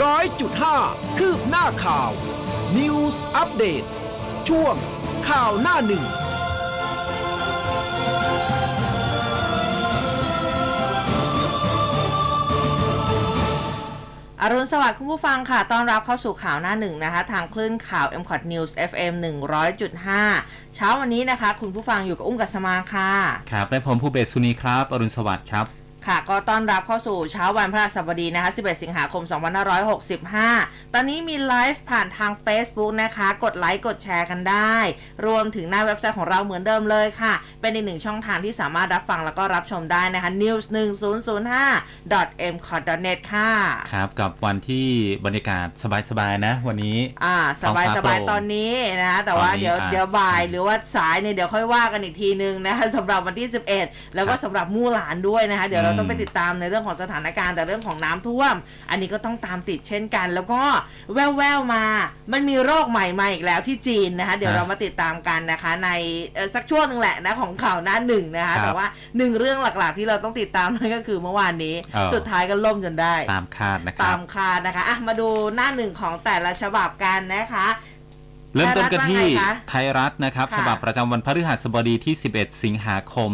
ร้อยจุดห้าคืบหน้าข่าว News อัปเดตช่วงข่าวหน้าหนึ่งอรุณสวัสดิ์คุณผู้ฟังค่ะ ต้อนรับเข้าสู่ข่าวหน้าหนึ่งนะคะ ทางคลื่นข่าว m c o t News FM 100.5 เช้าวันนี้นะคะ คุณผู้ฟังอยู่กับอุ้มกัสมาค่ะ ครับและผมผู้เบสสุนีครับ อรุณสวัสดิ์ครับ ค่ะก็ต้อนรับเข้าสู่เช้าวันพฤหัสบดีนะคะ 11 สิงหาคม 2565 ตอนนี้มีไลฟ์ผ่านทาง Facebook นะคะ กดไลค์กดแชร์กันได้ รวมถึงหน้าเว็บไซต์ของเราเหมือนเดิมเลยค่ะ เป็นอีกหนึ่งช่องทางที่สามารถรับฟังแล้วก็รับชมได้นะคะ news 1005 m c o t net ค่ะ ครับ กับวันที่บรรยากาศสบายๆนะ วันนี้ อ่า สบายท้องสฟ้าบายโปร่งตอนนี้นะแต่ว่าตอนนี้เดี๋ยวอะเดี๋ยวบ่ายหรือว่าสายเนี่ยเดี๋ยวค่อยว่ากันอีกทีนึงนะคะสำหรับวันที่ 11 แล้วก็ครับสำหรับมู่หลานด้วยนะคะเดี๋ยวเราอืมต้องไปติดตามในเรื่องของสถานการณ์แต่เรื่องของน้ำท่วม อันนี้ก็ต้องตามติดเช่นกัน แล้วก็แว่วๆมา มันมีโรคใหม่มาอีกแล้วที่จีนนะคะ เดี๋ยวเรามาติดตามกันนะคะ ในเอ่อสักช่วงหนึงแหละนะของข่าวหน้าหนึ่งนะคะ แต่ว่าหนึ่งเรื่องหลักๆ ที่เราต้องติดตามนั่นก็คือเมื่อวานนี้เออสุดท้ายก็ล่มจนได้ ตามคาดนะคตารับมคาดนะคะอะมาดูหน้าหนึ่งของแต่ละฉบับกันนะคะเริ่มต้นกันที่ไทยรัฐว่าไงคะไทยรัฐนะครับค่ะฉบับประจำวันพฤหัสบดีที่ 11 สิงหาคม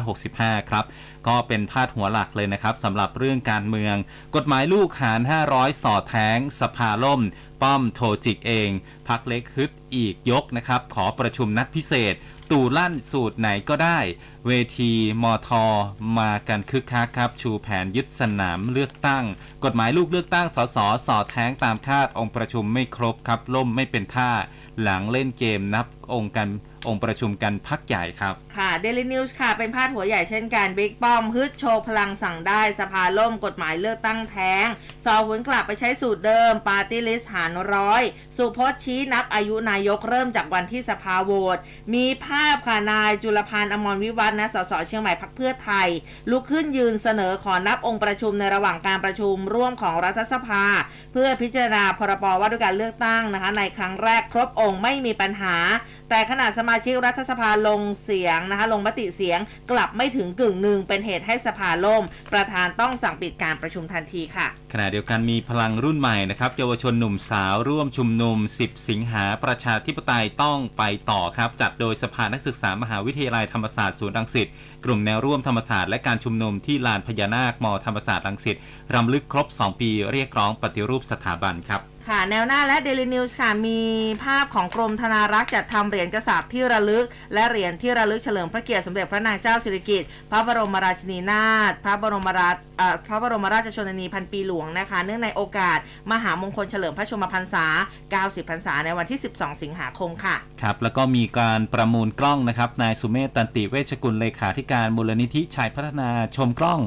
2565 ครับ ก็เป็นพาดหัวหลักเลยนะครับสำหรับเรื่องการเมือง กฎหมายลูกหาร 500 สอดแท้ง สภาล่ม ป้อมโทจิกเอง พักเล็กฮึดอีกยกนะครับ ขอประชุมนัดพิเศษ ตู่ลั่นสูตรไหนก็ได้ เวทีมทมากันคึกคักครับ ชูแผนยึดสนามเลือกตั้ง กฎหมายลูกเลือกตั้งสสสอดแท้งตามคาดองค์ประชุมไม่ครบครับล่มไม่เป็นท่า หลังเล่นเกมนับองค์กัน องค์ประชุมกันพักใหญ่ครับ ค่ะ Daily News ค่ะ เป็นพาดหัวใหญ่เช่นกันบิ๊กป้อมฮึดโชว์พลังสั่งได้สภาล่มกฎหมายเลือกตั้งแท้งส่อหวนกลับไปใช้สูตรเดิม ปาร์ตี้ลิสต์หารร้อย สุพจน์ชี้นับอายุนายกเริ่มจากวันที่สภาโหวตมีภาพค่ะนายจุลพันธ์อมรวิวัฒน์นะสสเชียงใหม่พรรคเพื่อไทย ลุกขึ้นยืนเสนอขอนับองค์ประชุมในระหว่างการประชุมร่วมของรัฐสภา เพื่อพิจารณาพรบว่าด้วยการเลือกตั้งนะคะ ในครั้งแรกครบองค์ไม่มีปัญหาแต่ขณะสมาชิกรัฐสภาลงเสียงนะคะ ลงมติเสียงกลับไม่ถึงกึ่งหนึ่งเป็นเหตุให้สภาล่ม ประธานต้องสั่งปิดการประชุมทันทีค่ะ ขณะเดียวกันมีพลังรุ่นใหม่นะครับเยาวชนหนุ่มสาวร่วมชุมนุม 10 สิงหาประชาธิปไตยต้องไปต่อครับ จัดโดยสภานักศึกษามหาวิทยาลัยธรรมศาสตร์ศูนย์รังสิตกลุ่มแนวร่วมธรรมศาสตร์และการชุมนุมที่ลานพญานาคมธรรมศาสตร์รังสิตรำลึกครบ 2 ปีเรียกร้องปฏิรูปสถาบันครับ ค่ะแนวหน้าและ Daily News ค่ะ มีภาพของกรมธนารักษ์จัดทำเหรียญกระสาบที่ระลึก และเหรียญที่ระลึกเฉลิมพระเกียรติสมเด็จพระนางเจ้าสิริกิติ์พระบรมราชินีนาถพระบรมราชพระบรมราชชนนีพันปีหลวงนะคะ เนื่องในโอกาส มหามงคลเฉลิมพระชนมพรรษา 90 พรรษาในวันที่ 12 สิงหาคมค่ะ ครับ แล้วก็มีการประมูลกล้องนะครับนายสุเมธตันติเวชกุลเลขาธิการมูลนิธิชัยพัฒนาชมกล้อง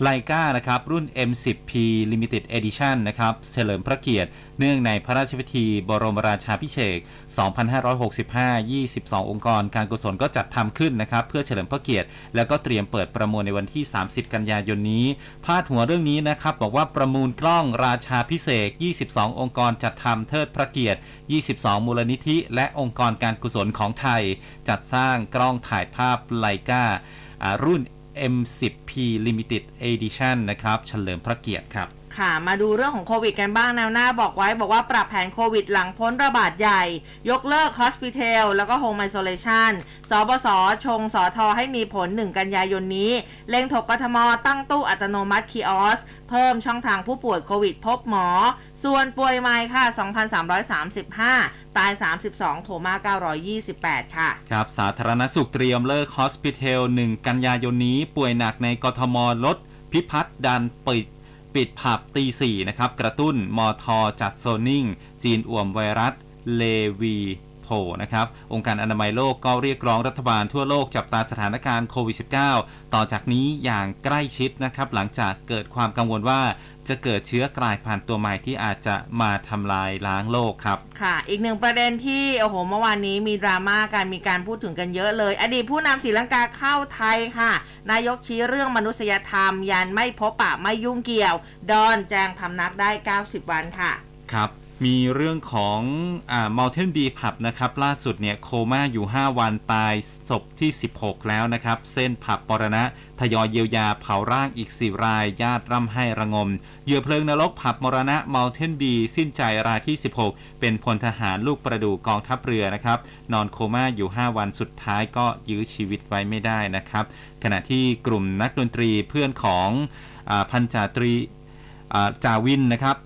ไลกานะครับรุ่น M10P Limited Edition นะครับเฉลิมพระเกียรติ เนื่องในพระราชพิธีบรมราชาพิเศษ2565 22 องค์กร การกุศลก็จัดทำขึ้นนะครับ เพื่อเฉลิมพระเกียรติ แล้วก็เตรียมเปิดประมูลในวันที่ 30 กันยายนนี้ พาดหัวเรื่องนี้นะครับ บอกว่าประมูลกล้องราชาพิเศษ 22 องค์กรจัดทำเทิดพระเกียรติ 22 มูลนิธิ และองค์กรการกุศลของไทย จัดสร้างกล้องถ่ายภาพไลการุ่น M10P Limited Edition นะครับ เฉลิมพระเกียรติครับ ค่ะ มาดูเรื่องของโควิดกันบ้างแนวหน้าบอกไว้ บอกว่าปรับแผนโควิดหลังพ้นระบาดใหญ่ ยกเลิก Hospital แล้วก็ Home Isolation สบส ชงสอทอให้มีผล 1 กันยายนนี้เล็งถกกทม ตั้งตู้อัตโนมัติคีออส เพิ่มช่องทางผู้ป่วยโควิดพบหมอ ส่วนป่วยใหม่ค่ะ 2,335 ตาย 32โถม่า 928 ค่ะ ครับ สาธารณสุขเตรียมเลิกฮอสพิทอล1กันยายนนี้ ป่วยหนักในกทมลด พิพัฒน์ดันปิด ปิดผับตีสี่นะครับ กระตุ้นมอทอจัดโซนิ่ง จีนอ่วมไวรัส เลวี โผนะครับ องค์การอนามัยโลกก็เรียกร้องรัฐบาลทั่วโลกจับตาสถานการณ์โควิด -19 ต่อจากนี้อย่างใกล้ชิดนะครับ หลังจากเกิดความกังวลว่าจะเกิดเชื้อกลายพันธุ์ตัวใหม่ที่อาจจะมาทำลายล้างโลกครับ ค่ะ อีกหนึ่งประเด็นที่โอ้โหเมื่อวานนี้มีดราม่าการมีการพูดถึงกันเยอะเลย อดีตผู้นำศรีลังกาเข้าไทยค่ะ นายกชี้เรื่องมนุษยธรรม ยันไม่พบปะไม่ยุ่งเกี่ยว ดอนแจงพำนักได้ 90 วันค่ะ ครับ มีเรื่องของอ่า Mountain Bee Pub นะครับ ล่าสุดเนี่ย โคม่าอยู่ 5 วันตายศพที่ 16 แล้วนะครับ เส้นผับปรณะ ทยอยเยียวยาเผาร่างอีก 4 ราย ญาติร่ำให้ระงม เหยื่อเพลิงนรกผับมรณะ Mountain Bee สิ้นใจรายที่ 16 เป็นพลทหารลูกประดูกองทัพเรือนะครับ นอนโคม่าอยู่ 5 วันสุดท้ายก็ยื้อชีวิตไว้ไม่ได้นะครับ ขณะที่กลุ่มนักดนตรีเพื่อนของอพันจาตรีอ่าจาวินนะครับ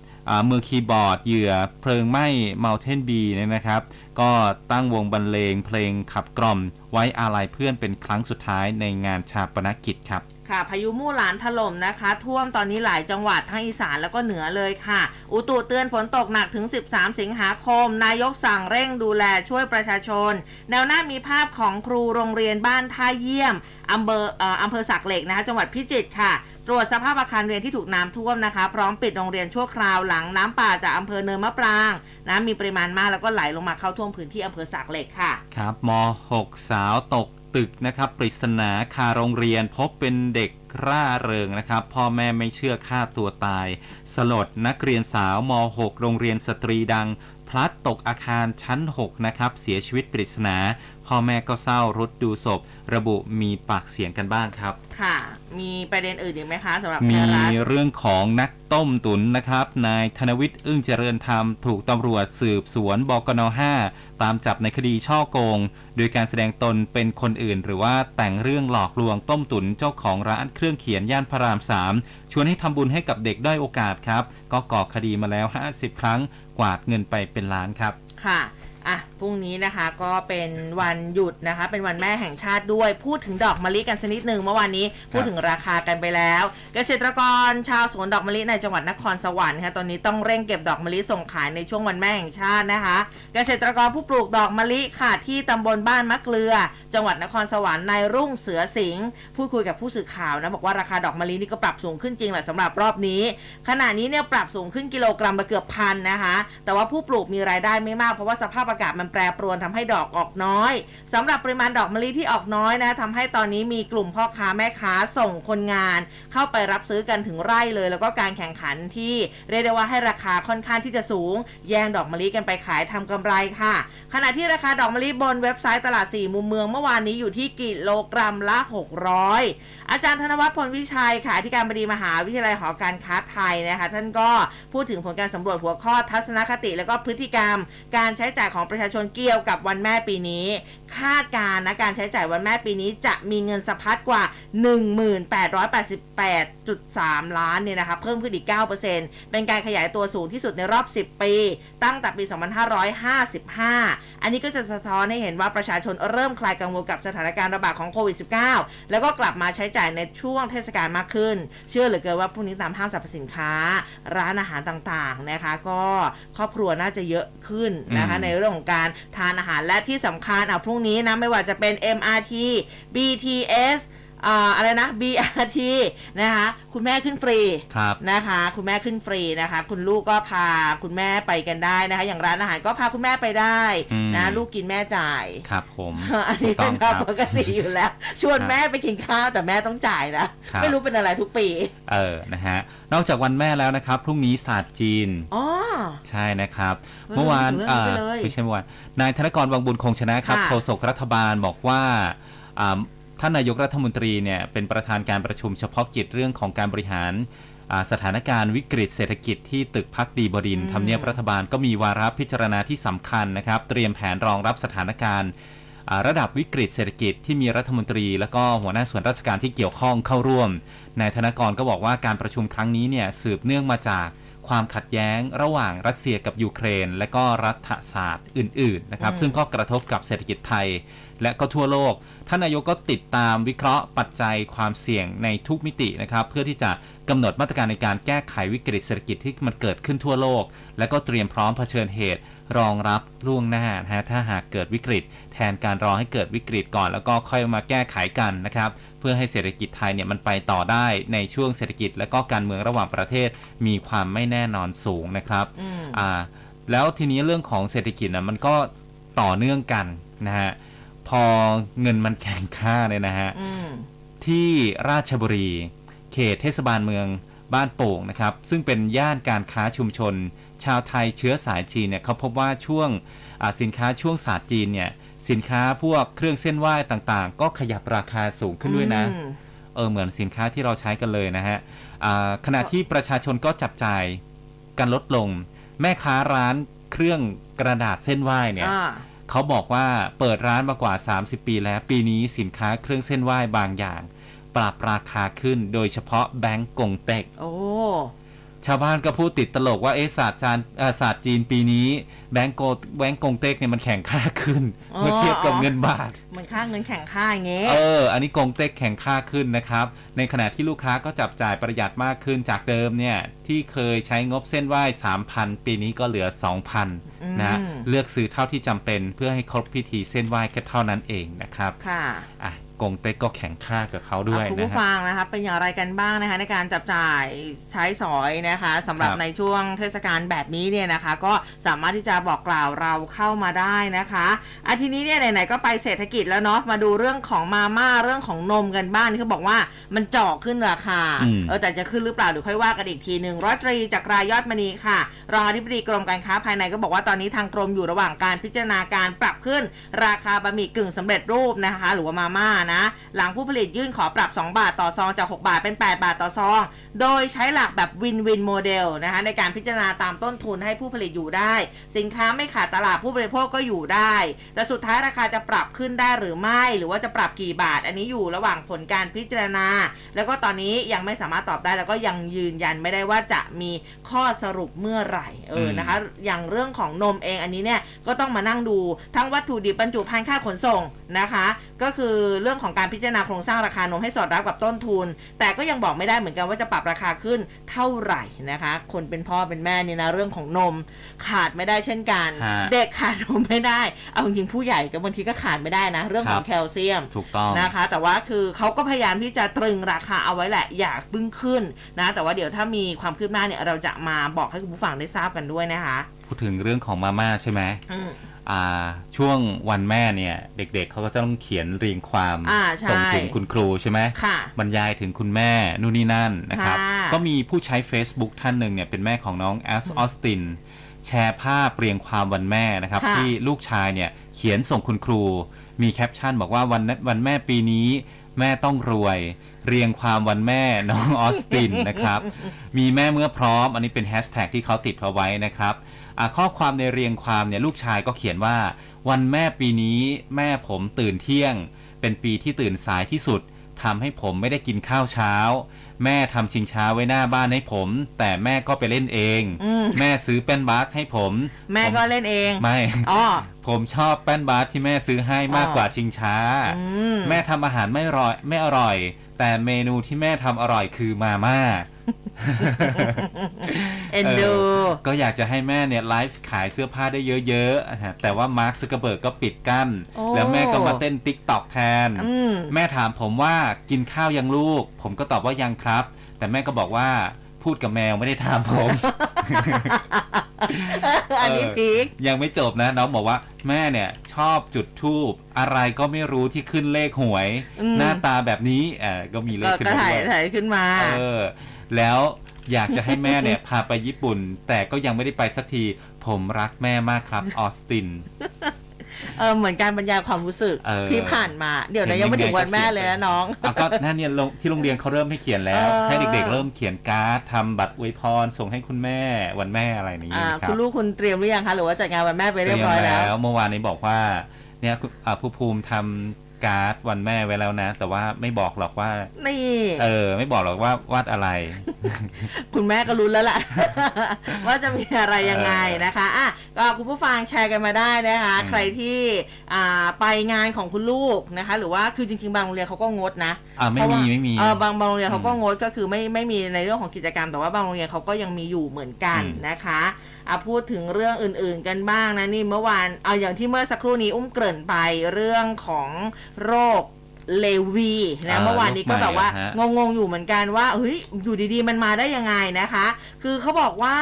มือคีย์บอร์ดเหยื่อเพลิงไหม้ Mountain B เนี่ยนะครับ ก็ตั้งวงบรรเลงเพลงขับกล่อม ไว้อาลัยเพื่อนเป็นครั้งสุดท้ายในงานชาปนกิจครับ ค่ะพายุมู่หลานถล่มนะคะ ท่วมตอนนี้หลายจังหวัดทั้งอีสานแล้วก็เหนือเลยค่ะ อุตุเตือนฝนตกหนักถึง 13 สิงหาคม นายกสั่งเร่งดูแลช่วยประชาชน แนวหน้ามีภาพของครูโรงเรียนบ้านท่าเยี่ยมอำเภอเอ่ออำเภอสักเหล็กนะคะจังหวัดพิจิตรค่ะ ตรวจสภาพอาคารเรียนที่ถูกน้ำท่วมนะคะ พร้อมปิดโรงเรียนชั่วคราวหลังน้ำป่าจากอำเภอเนินมะปรางน้ำมีปริมาณมากแล้วก็ไหลลงมาเข้าท่วมพื้นที่อำเภอสักเหล็กค่ะ ครับม .6 สาวตก ตึกนะครับปริศนาคาโรงเรียนพบเป็นเด็กร่าเริงนะครับ พ่อแม่ไม่เชื่อฆ่าตัวตาย สลดนักเรียนสาวม .6 โรงเรียนสตรีดัง พลัดตกอาคารชั้น 6 นะครับ เสียชีวิตปริศนา พ่อแม่ก็เศร้ารุดดูศพ ระบุมีปากเสียงกันบ้างครับ ค่ะ มีประเด็นอื่นอีกไหมคะสำหรับไทมียรัฐเรื่องของนักต้มตุนนะครับ นายธนวิทย์อึ้งเจริญธรรม ถูกตำรวจสืบสวนบกน 5 ตามจับในคดีช่อโกง โดยการแสดงตนเป็นคนอื่น หรือว่าแต่งเรื่องหลอกลวงต้มตุนเจ้าของร้านเครื่องเขียนย่านพระราม 3 ชวนให้ทำบุญให้กับเด็กด้อยโอกาสครับ ก็ก่อคดีมาแล้ว 50 ครั้งกวาดเงินไปเป็นล้านครับ ค่ะ อะพรุ่งนี้นะคะก็เป็นวันหยุดนะคะ เป็นวันแม่แห่งชาติด้วย พูดถึงดอกมะลิกันสักนิดหนึ่งเมื่อวานนี้พูดถึงราคากันไปแล้ว เกษตรกรชาวสวนดอกมะลิในจังหวัดนครสวรรค์ค่ะตอนนี้ต้องเร่งเก็บดอกมะลิส่งขายในช่วงวันแม่แห่งชาตินะคะ เกษตรกรผู้ปลูกดอกมะลิค่ะที่ตำบลบ้านมะเกลือ จังหวัดนครสวรรค์นายรุ่งเสือสิงห์พูดคุยกับผู้สื่อข่าวนะบอกว่าราคาดอกมะลินี่ก็ปรับสูงขึ้นจริงแหละสำหรับรอบนี้ ขณะนี้เนี่ยปรับสูงขึ้นกิโลกรัมละเกือบพันนะคะ แต่ว่าผู้ปลูกมีรายได้ไม่มากเพราะว่าสภาพอากาศมันแปรปรวนทำให้ดอกออกน้อยสำหรับปริมาณดอกมะลิที่ออกน้อยนะทำให้ตอนนี้มีกลุ่มพ่อค้าแม่ค้าส่งคนงาน เข้าไปรับซื้อกันถึงไร่เลย แล้วก็การแข่งขันที่เรียกได้ว่าให้ราคาค่อนข้างที่จะสูง แย่งดอกมะลิกันไปขายทำกำไรค่ะ ขณะที่ราคาดอกมะลิบนเว็บไซต์ตลาดสี่มุมเมืองเมื่อวานนี้อยู่ที่กิโลกรัมละ 600 อาจารย์ธนวัฒน์พลวิชัยค่ะอธิการบดีมหาวิทยาลัยหอการค้าไทยนะคะท่านก็พูดถึงผลการสำรวจหัวข้อทัศนคติ และก็พฤติกรรม การใช้จ่ายของประชาชนเกี่ยวกับวันแม่ปีนี้ คาดการณ์นะการใช้จ่ายวันแม่ปีนี้ จะมีเงินสะพัดกว่า 1888.3 ล้านเนี่ยนะคะเพิ่มขึ้นอีก 9%เป็นการขยายตัวสูงที่สุดในรอบ 10 ปี ตั้งแต่ปี 2555 อันนี้ก็จะสะท้อนให้เห็นว่าประชาชนเริ่มคลายกังวลกับสถานการณ์ระบาดของโควิด -19 แล้วก็กลับมาใช้จ่ายในช่วงเทศกาลมากขึ้น เชื่อเหลือเกินว่าพรุ่งนี้ตามห้างสรรพสินค้า ร้านอาหารต่างๆนะคะ ก็ครอบครัวน่าจะเยอะขึ้นนะคะอืมในเรื่องของการทานอาหารและที่สำคัญอะพรุ่งนี้นะไม่ว่าจะเป็น MRT BTS อ่าอะไรนะ BRT นะคะคุณแม่ขึ้นฟรีครับนะคะ คุณแม่ขึ้นฟรีนะคะ คุณลูกก็พาคุณแม่ไปกันได้นะคะ อย่างร้านอาหารก็พาคุณแม่ไปได้อืมนะลูกกินแม่จ่ายครับผมอันนี้ถูกต้เป็องนครับปกติอยู่แล้ว ชวนครับแม่ไปกินข้าวแต่แม่ต้องจ่ายนะครับไม่รู้เป็นอะไรทุกปี เออนะฮะนอกจากวันแม่แล้วนะครับพรุ่งนี้ศาสตร์จีนอ๋อใช่นะครับเออเมื่อวานเรื่องนี้ไปเลยไม่ใช่เมื่อวานนายธนกรวังบุญคงชนะครับค่ะโฆษกรัฐบาลบอกว่าอ่า ท่านนายกรัฐมนตรีเนี่ยเป็นประธานการประชุมเฉพาะกิจเรื่องของการบริหารอ่าสถานการณ์วิกฤตเศรษฐกิจที่ตึกพักดีบดินทร์ทำเนียบรัฐบาลก็มีวาระพิจารณาที่สำคัญนะครับ เตรียมแผนรองรับสถานการณ์อ่าระดับวิกฤตเศรษฐกิจที่มีรัฐมนตรี และก็หัวหน้าส่วนราชการที่เกี่ยวข้องเข้าร่วม นายธนกรก็บอกว่าการประชุมครั้งนี้เนี่ยสืบเนื่องมาจากความขัดแย้งระหว่างรัสเซียกับยูเครน และก็รัฐศาสตร์อื่น ๆ นะครับอืมซึ่งก็กระทบกับเศรษฐกิจไทย และก็ทั่วโลก ท่านนายกก็ติดตามวิเคราะห์ปัจจัยความเสี่ยงในทุกมิตินะครับ เพื่อที่จะกำหนดมาตรการในการแก้ไขวิกฤตเศรษฐกิจที่มันเกิดขึ้นทั่วโลก และก็เตรียมพร้อมเผชิญเหตุรองรับล่วงหน้านะฮะถ้าหากเกิดวิกฤต แทนการรอให้เกิดวิกฤตก่อน แล้วก็ค่อยมาแก้ไขกันนะครับ เพื่อให้เศรษฐกิจไทยเนี่ยมันไปต่อได้ในช่วงเศรษฐกิจ และก็การเมืองระหว่างประเทศมีความไม่แน่นอนสูงนะครับอืมอ่าแล้วทีนี้เรื่องของเศรษฐกิจนะมันก็ต่อเนื่องกันนะฮะ พอเงินมันแข่งค่าเนี่ยนะฮะ อืม ที่ราชบุรี เขตเทศบาลเมืองบ้านโป่งนะครับ ซึ่งเป็นย่านการค้าชุมชน ชาวไทยเชื้อสายจีนเนี่ยเขาพบว่าช่วงอ่าสินค้าช่วงศาสตร์จีนเนี่ย สินค้าพวกเครื่องเส้นไหว้ต่างๆ ก็ขยับราคาสูงขึ้นด้วยนะ อืมเออเหมือนสินค้าที่เราใช้กันเลยนะฮะอ่าขณะที่ประชาชนก็จับจ่ายกันลดลง แม่ค้าร้านเครื่องกระดาษเส้นไหว้เนี่ย อ่า เขาบอกว่าเปิดร้านมากว่า 30 ปีแล้วปีนี้สินค้าเครื่องเส้นไหว้บางอย่าง ปรับราคาขึ้นโดยเฉพาะแบงก์กงเต็กโอ้ ชาวบ้านก็พูดติดตลกว่าเอะศาสตร์จานเอ่อศาสตร์จีนปีนี้แบงก์โกแบงก์กงเต็กเนี่ยมันแข่งค่าขึ้นอ๋อเมื่อเทียบกับเงินบาทมันค่าเงินแข่งค่าอย่างเงี้ยเอออันนี้กงเต็กแข่งค่าขึ้นนะครับ ในขณะที่ลูกค้าก็จับจ่ายประหยัดมากขึ้นจากเดิมเนี่ยที่เคยใช้งบเส้นไหว้3,000 ปีนี้ก็เหลือ 2,000นะอืมเลือกซื้อเท่าที่จำเป็น เพื่อให้ครบพิธีเส้นไหว้แค่เท่านั้นเองนะครับค่ะอะ กงเต็กก็แข่งค่ากับเขาด้วยอะคุณนะผู้ฮะฟังนะคะเป็นอย่างไรกันบ้างนะคะในการจับจ่ายใช้สอยนะคะสำหรับครับในช่วงเทศกาลแบบนี้เนี่ยนะคะ ก็สามารถที่จะบอกกล่าวเราเข้ามาได้นะคะอาทีนี้เนี่ยไหนๆก็ไปเศรษฐกิจแล้วเนาะมาดูเรื่องของมาม่าเรื่องของนมกันบ้างที่เขาบอกว่ามันเจาะขึ้นราคาอืมเออแต่จะขึ้นหรือเปล่าเดี๋ยวค่อยว่ากันอีกทีหนึ่งร้อยตรีจากรายยอดมณีค่ะ รองอธิบดีกรมการค้าภายในก็บอกว่าตอนนี้ทางกรมอยู่ระหว่างการพิจารณาการปรับขึ้น ราคาบะหมี่กึ่งสำเร็จรูปนะคะ หรือว่ามาม่านะ หลังผู้ผลิตยื่นขอปรับ 2 บาทต่อซองจาก 6 บาทเป็น 8 บาทต่อซอง โดยใช้หลักแบบ win-win model นะคะในการพิจารณาตามต้นทุนให้ผู้ผลิตอยู่ได้ สินค้าไม่ขาดตลาดผู้บริโภคก็อยู่ได้ แต่สุดท้ายราคาจะปรับขึ้นได้หรือไม่ หรือว่าจะปรับกี่บาท อันนี้อยู่ระหว่างผลการพิจารณา แล้วก็ตอนนี้ยังไม่สามารถตอบได้แล้วก็ยังยืนยันไม่ได้ว่าจะมีข้อสรุปเมื่อไหร่เออมนะคะ อย่างเรื่องของนมเองอันนี้เนี่ยก็ต้องมานั่งดูทั้งวัตถุดิบบรรจุภัณฑ์ค่าขนส่งนะคะ ก็คือเรื่องของการพิจารณาโครงสร้างราคานมให้สอดรับกับต้นทุน แต่ก็ยังบอกไม่ได้เหมือนกันว่าจะปรับราคาขึ้นเท่าไหร่นะคะ คนเป็นพ่อเป็นแม่เนี่ยนะเรื่องของนมขาดไม่ได้เช่นกัน ฮะเด็กขาดนมไม่ได้ เอาจริงๆผู้ใหญ่ก็บางทีก็ขาดไม่ได้นะ เรื่องของครับแคลเซียม ถูกต้อง นะคะแต่ว่าคือเขาก็พยายามที่จะตรึงราคาเอาไว้แหละ อยากบึ้งขึ้นนะ แต่ว่าเดี๋ยวถ้ามีความคืบหน้าเนี่ยเราจะมาบอกให้คุณผู้ฟังได้ทราบกันด้วยนะคะ พูดถึงเรื่องของมาม่าใช่ไหม อืมอ่า ช่วงวันแม่เนี่ย เด็กๆเขาก็จะต้องเขียนเรียงความอ่าใช่ส่งถึงคุณครูใช่ไหมค่ะบรรยายถึงคุณแม่นู่นนี่นั่นนะครับค่ะก็มีผู้ใช้ Facebook ท่านหนึ่งเนี่ยเป็นแม่ของน้องแอสออสตินแชร์ภาพเรียงความวันแม่นะครับค่ะที่ลูกชายเนี่ยเขียนส่งคุณครู มีแคปชั่นบอกว่าวันนั้นวันแม่ปีนี้แม่ต้องรวย เรียงความวันแม่น้องออสตินนะครับ มีแม่เมื่อพร้อม อันนี้เป็นแฮชแท็กที่เขาติดเอาไว้นะครับอ่า ข้อความในเรียงความเนี่ยลูกชายก็เขียนว่า วันแม่ปีนี้แม่ผมตื่นเที่ยง เป็นปีที่ตื่นสายที่สุดทำให้ผมไม่ได้กินข้าวเช้า แม่ทำชิงช้าไว้หน้าบ้านให้ผม แต่แม่ก็ไปเล่นเองอืมแม่ซื้อแป้นบาสให้ผม แม่ผก็เล่นเองไม่อ๋อผมชอบแป้นบาสที่แม่ซื้อให้มากกว่าชิงช้าอืมแม่ทำอาหารไม่อร่อยไม่อร่อย แต่เมนูที่แม่ทำอร่อยคือมาม่า เอ็นดูเออก็อยากจะให้แม่เนี่ยไลฟ์ขายเสื้อผ้าได้เยอะๆอะฮะแต่ว่ามาร์คซักเกอร์เบิร์กก็ปิดกั้นโอ้แล้วแม่ก็มาเต้น TikTok แทนอืมแม่ถามผมว่ากินข้าวยังลูก ผมก็ตอบว่ายังครับ แต่แม่ก็บอกว่าพูดกับแมวไม่ได้ถามผม อันนี้เออ peakยังไม่จบนะ น้องบอกว่าแม่เนี่ยชอบจุดธูปอะไรก็ไม่รู้ที่ขึ้นเลขหวยอืมหน้าตาแบบนี้อ่าก็มีเลขก็ขึ้นก็มาถ่ายด้วยถ่ายขึ้นมา เออ แล้วอยากจะให้แม่เนี่ย พาไปญี่ปุ่น แต่ก็ยังไม่ได้ไปสักที ผมรักแม่มากครับออสตินเออเหมือนการบรรยายความรู้สึกเออที่ผ่านมา เดี๋ยวเห็นะนยังไม่ยังไงถึงวันแม่ก็เขียนเลยไปนะน้องอะก็นั่นเนี่ยลงที่โรงเรียนเขาเริ่มให้เขียนแล้วเออให้เด็กๆ เริ่มเขียนการ์ดทำบัตรอวยพรส่งให้คุณแม่วันแม่อะไรอย่างนี้อ่านะครัคุบณลูกคุณเตรียมหรือยังคะหรือว่าจัดงานวันแม่ไปเรียบร้อยแล้ว เมื่อวานนี้บอกว่าเนี่ยคุณอ่าผู้ภูมิทำ การ์ดวันแม่ไว้แล้วนะ แต่ว่าไม่บอกหรอกว่า นี่ เออ ไม่บอกหรอกว่าวาดอะไร คุณแม่ก็รู้แล้วแหละว่าจะมีอะไรยังไงนะคะอะก็คุณผู้ฟังแชร์กันมาได้นะคะอืมใครที่อ่าไปงานของคุณลูกนะคะ หรือว่าคือจริงๆ บางโรงเรียนเขาก็งดนะอ่าไม่เพราะว่ามีไม่มีเออบางบางโรงเรียนเขาก็อืมงดก็คือไม่ไม่มีในเรื่องของกิจกรรม แต่ว่าบางโรงเรียนเขาก็ยังมีอยู่เหมือนกันอืมนะคะ อะพูดถึงเรื่องอื่นๆกันบ้างนะนี่เมื่อวานเอาอย่างที่เมื่อสักครู่นี้อุ้มเกริ่นไปเรื่องของโรคเลวีนะอ่าเมื่อวานนี้ก็แบบว่าโรคใหม่อะฮะงงๆอยู่เหมือนกันว่าเฮ้ยอยู่ดีๆมันมาได้ยังไงนะคะ คือเขาบอกว่า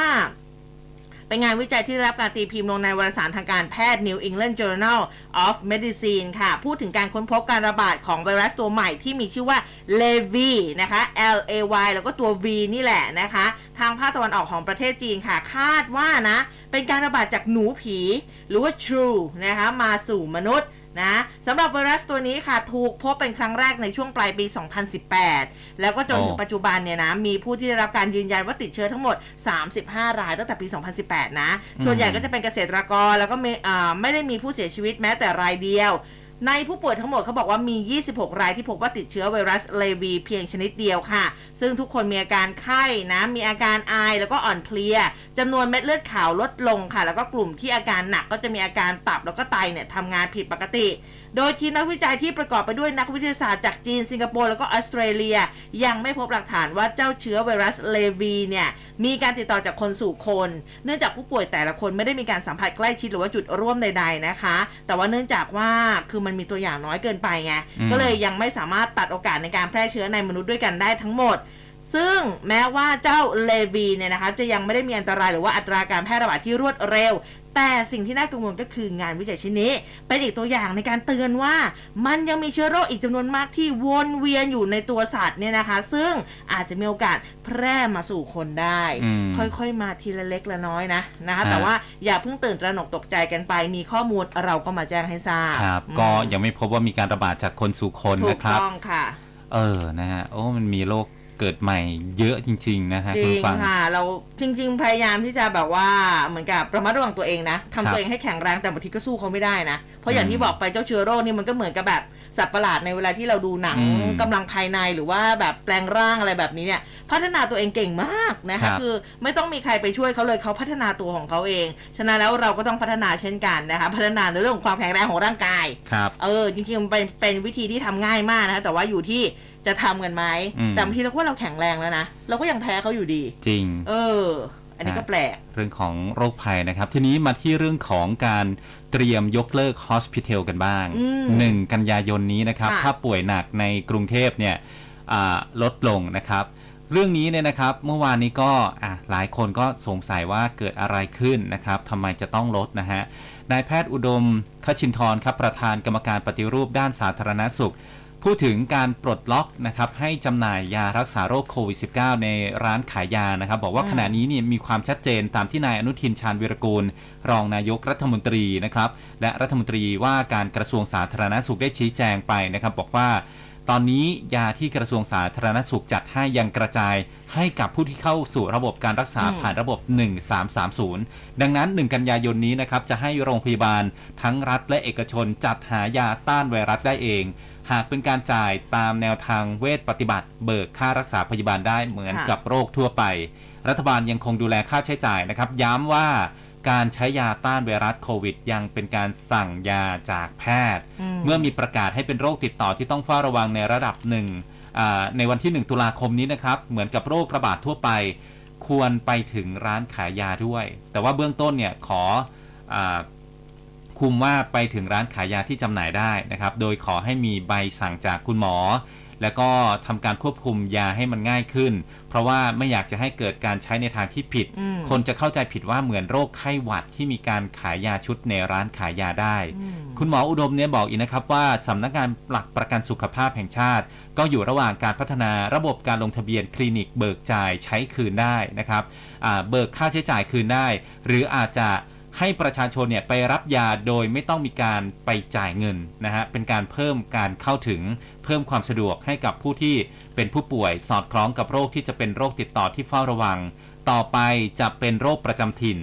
เป็นงานวิจัยที่ได้รับการตีพิมพ์ลงในวารสารทางการแพทย์ New England Journal of Medicine ค่ะ พูดถึงการค้นพบการระบาดของไวรัสตัวใหม่ที่มีชื่อว่า l e v y นะคะ L A Y แล้วก็ตัว V นี่แหละนะคะ ทางภาคตะวันออกของประเทศจีนค่ะ คาดว่านะ เป็นการระบาดจากหนูผี หรือว่า True นะคะ มาสู่มนุษย์ นะสำหรับไวรัสตัวนี้ค่ะ ถูกพบเป็นครั้งแรกในช่วงปลายปี 2018 แล้วก็จนถึงโอ้ปัจจุบันเนี่ยนะ มีผู้ที่ได้รับการยืนยันว่าติดเชื้อทั้งหมด 35 รายตั้งแต่ปี 2018 นะ ส่วนใหญ่ก็จะเป็นเกษตรกร แล้วก็ไม่อ่าไม่ได้มีผู้เสียชีวิตแม้แต่รายเดียว ในผู้ป่วยทั้งหมดเขาบอกว่ามี 26 รายที่พบว่าติดเชื้อไวรัสเลวีเพียงชนิดเดียวค่ะ ซึ่งทุกคนมีอาการไข้นะ มีอาการไอแล้วก็อ่อนเพลียจำนวนเม็ดเลือดขาวลดลงค่ะ แล้วก็กลุ่มที่อาการหนักก็จะมีอาการตับแล้วก็ไตเนี่ยทำงานผิดปกติ โดยทีมนักวิจัยที่ประกอบไปด้วยนักวิทยาศาสตร์จากจีน สิงคโปร์ แล้วก็ออสเตรเลีย ยังไม่พบหลักฐานว่าเจ้าเชื้อไวรัสเลวีเนี่ยมีการติดต่อจากคนสู่คน เนื่องจากผู้ป่วยแต่ละคนไม่ได้มีการสัมผัสใกล้ชิดหรือว่าจุดร่วมใด ๆนะคะ แต่ว่าเนื่องจากว่าคือมันมีตัวอย่างน้อยเกินไปไงอืมก็เลยยังไม่สามารถตัดโอกาสในการแพร่เชื้อในมนุษย์ด้วยกันได้ทั้งหมดซึ่งแม้ว่าเจ้าเลวีเนี่ยนะคะจะยังไม่ได้มีอันตรายหรือว่าอัตราการแพร่ระบาดที่รวดเร็ว แต่สิ่งที่น่ากังวลก็คืองานวิจัยชิ้นนี้ เป็นอีกตัวอย่างในการเตือนว่า มันยังมีเชื้อโรคอีกจำนวนมากที่วนเวียนอยู่ในตัวสัตว์เนี่ยนะคะ ซึ่งอาจจะมีโอกาสแพร่มาสู่คนได้อืมค่อยๆ มาทีละเล็กละน้อยนะนะคะฮะแต่ว่าอย่าเพิ่งตื่นตระหนกตกใจกันไป มีข้อมูลเราก็มาแจ้งให้ทราบครับอืมก็ยังไม่พบว่ามีการระบาดจากคนสู่คนถูกนะครับต้องค่ะ เออนะฮะโอ้มันมีโรค เกิดใหม่เยอะจริง ๆ นะฮะจคุณริงผู้ฟัง ค่ะ เราจริง ๆ พยายามที่จะแบบว่าเหมือนกับระมัดระวังตัวเองนะทำครับตัวเองให้แข็งแรงแต่บางทีก็สู้เขาไม่ได้นะ เพราะอย่างอืมที่บอกไปเจ้าเชื้อโรคนี่มันก็เหมือนกับแบบสัตว์ประหลาดในเวลาที่เราดูหนังอืมกำลังภายในหรือว่าแบบแปลงร่างอะไรแบบนี้เนี่ย พัฒนาตัวเองเก่งมากนะครัคะบ คือไม่ต้องมีใครไปช่วยเขาเลยเขาพัฒนาตัวของเขาเอง ฉะนั้นแล้วเราก็ต้องพัฒนาเช่นกันนะคะพัฒนาในเรื่องของความแข็งแรงของร่างกาย ครับ เออจริงๆมันเป็นเป็นวิธีที่ทำง่ายมากนะคะแต่ว่าอยู่ที่ จะทำกันไหมอืมแต่บางทีเราก็ว่าเราแข็งแรงแล้วนะเราก็ยังแพ้เขาอยู่ดี จริง เออ อันนี้ก็แปลก เรื่องของโรคภัยนะครับ ทีนี้มาที่เรื่องของการเตรียมยกเลิกฮอสพิทอลกันบ้างอืมหนึ่งกันยายนนี้นะครับค่ะถ้าป่วยหนักในกรุงเทพเนี่ยอ่าลดลงนะครับเรื่องนี้เนี่ยนะครับเมื่อวานนี้ก็อะหลายคนก็สงสัยว่าเกิดอะไรขึ้นนะครับทำไมจะต้องลดนะฮะนายแพทย์อุดมคชินทร์ครับประธานกรรมการปฏิรูปด้านสาธารณสุข พูดถึงการปลดล็อกนะครับให้จำหน่ายยารักษาโรคโควิด -19 ในร้านขายยานะครับ บอกว่าอืมขณะนี้เนี่ยมีความชัดเจนตามที่นายอนุทินชาญวิรกูล รองนายกรัฐมนตรีนะครับ และรัฐมนตรีว่าการกระทรวงสาธารณสุขได้ชี้แจงไปนะครับ บอกว่า ตอนนี้ยาที่กระทรวงสาธารณสุขจัดให้ยังกระจายให้กับผู้ที่เข้าสู่ระบบการรักษาอืมผ่านระบบ 1330 ดังนั้น 1 กันยายนนี้นะครับจะให้โรงพยาบาลทั้งรัฐและเอกชนจัดหายาต้านไวรัสได้เอง หากเป็นการจ่ายตามแนวทางเวชปฏิบัติ เบิกค่ารักษาพยาบาลได้เหมือนค่ะกับโรคทั่วไป รัฐบาลยังคงดูแลค่าใช้จ่ายนะครับ ย้ำว่าการใช้ยาต้านไวรัสโควิด ยังเป็นการสั่งยาจากแพทย์อืมเมื่อมีประกาศให้เป็นโรคติดต่อที่ต้องเฝ้าระวังในระดับหนึ่งอ่าในวันที่ 1 ตุลาคมนี้นะครับ เหมือนกับโรคระบาดทั่วไป ควรไปถึงร้านขายยาด้วย แต่ว่าเบื้องต้นเนี่ยขออา คุมว่าไปถึงร้านขายยาที่จำหน่ายได้นะครับ โดยขอให้มีใบสั่งจากคุณหมอ แล้วก็ทำการควบคุมยาให้มันง่ายขึ้น เพราะว่าไม่อยากจะให้เกิดการใช้ในทางที่ผิดอืมคนจะเข้าใจผิดว่าเหมือนโรคไข้หวัดที่มีการขายยาชุดในร้านขายยาได้อืมคุณหมออุดมเนี่ยบอกอีกนะครับว่าสำนักงานหลักประกันสุขภาพแห่งชาติ ก็อยู่ระหว่างการพัฒนาระบบการลงทะเบียนคลินิกเบิกจ่ายใช้คืนได้นะครับอ่าเบิกค่าใช้จ่ายคืนได้ หรืออาจจะ ให้ประชาชนเนี่ยไปรับยาโดยไม่ต้องมีการไปจ่ายเงินนะฮะเป็นการเพิ่มการเข้าถึงเพิ่มความสะดวกให้กับผู้ที่เป็นผู้ป่วยสอดคล้องกับโรคที่จะเป็นโรคติดต่อที่เฝ้าระวัง ต่อไปจะเป็นโรคประจำถิ่น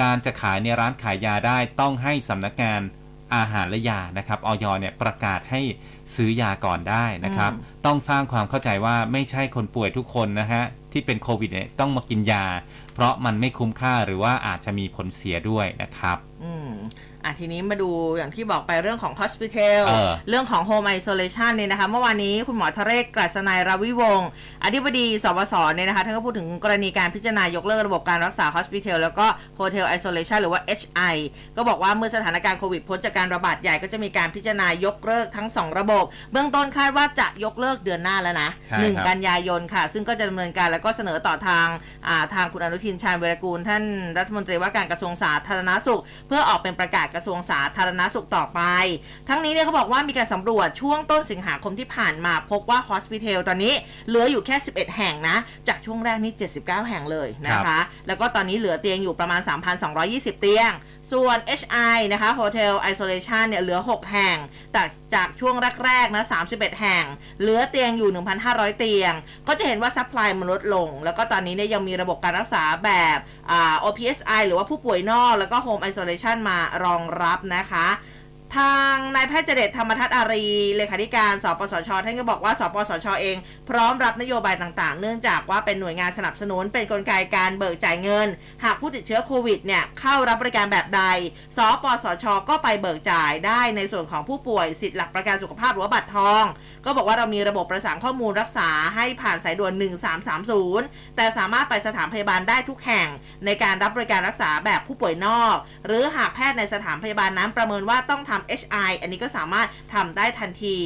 การจะขายในร้านขายยาได้ต้องให้สำนักงานอาหารและยานะครับออยเนี่ยประกาศให้ซื้อยาก่อนได้นะครับอืมต้องสร้างความเข้าใจว่าไม่ใช่คนป่วยทุกคนนะฮะที่เป็นโควิดเนี่ยต้องมากินยา เพราะมันไม่คุ้มค่าหรือว่าอาจจะมีผลเสียด้วยนะครับ อืมอะทีนี้มาดูอย่างที่บอกไปเรื่องของ hospital เออเรื่องของ home isolation เนี่ยนะคะ เมื่อวานนี้คุณหมอทะเรศกรัศนัยราวิวงศ์อธิบดีสบสเนี่ยนะคะท่านก็พูดถึงกรณีการพิจารณายกเลิกระบบการรักษา hospital แล้วก็ hotel isolation หรือว่า HI ก็บอกว่าเมื่อสถานการณ์โควิดพ้นจากการระบาดใหญ่ก็จะมีการพิจารณายกเลิกทั้ง 2 ระบบ เบื้องต้นคาดว่าจะยกเลิกเดือนหน้าแล้วนะใช่หนึ่งครับ กันยายนค่ะ ซึ่งก็จะดำเนินการแล้วก็เสนอต่อทางอ่าทางคุณอนุทินชาญวีรกูลท่านรัฐมนตรีว่าการกระทรวงสาธารณสุข เพื่อออกเป็นประกาศกระทรวงสาธารณสุขต่อไป ทั้งนี้เนี่ยเขาบอกว่ามีการสำรวจช่วงต้นสิงหาคมที่ผ่านมาพบว่าฮอสพิทอลตอนนี้เหลืออยู่แค่ 11 แห่งนะ จากช่วงแรกนี่79 แห่งเลยนะคะ แล้วก็ตอนนี้เหลือเตียงอยู่ประมาณ 3,220 เตียง ส่วน HI นะคะ Hotel Isolation เนี่ยเหลือ 6 แห่งแต่จากช่วงแรกๆนะ 31 แห่ง เหลือเตียงอยู่ 1,500 เตียง ก็จะเห็นว่า supply มันลดลง แล้วก็ตอนนี้เนี่ยยังมีระบบการรักษาแบบอ่า OPSI หรือว่าผู้ป่วยนอก แล้วก็ Home Isolation มารองรับนะคะ ทางนายแพทย์เจเดชธรรมทัศน์อารีเลขาธิการสปสชท่านก็บอกว่าสปสชเอง พร้อมรับนโยบายต่างๆ เนื่องจากว่าเป็นหน่วยงานสนับสนุนเป็นกลไกการเบิกจ่ายเงิน หากผู้ติดเชื้อโควิดเนี่ยเข้ารับบริการแบบใด สปสช ก็ไปเบิกจ่ายได้ในส่วนของผู้ป่วยสิทธิหลักประกันสุขภาพหรือว่าบัตรทอง ก็บอกว่าเรามีระบบประสานข้อมูลรักษาให้ผ่านสายด่วน 1330 แต่สามารถไปสถานพยาบาลได้ทุกแห่ง ในการรับบริการรักษาแบบผู้ป่วยนอก หรือหากแพทย์ในสถานพยาบาลนั้นประเมินว่าต้องทำ HI อันนี้ก็สามารถทำได้ทันที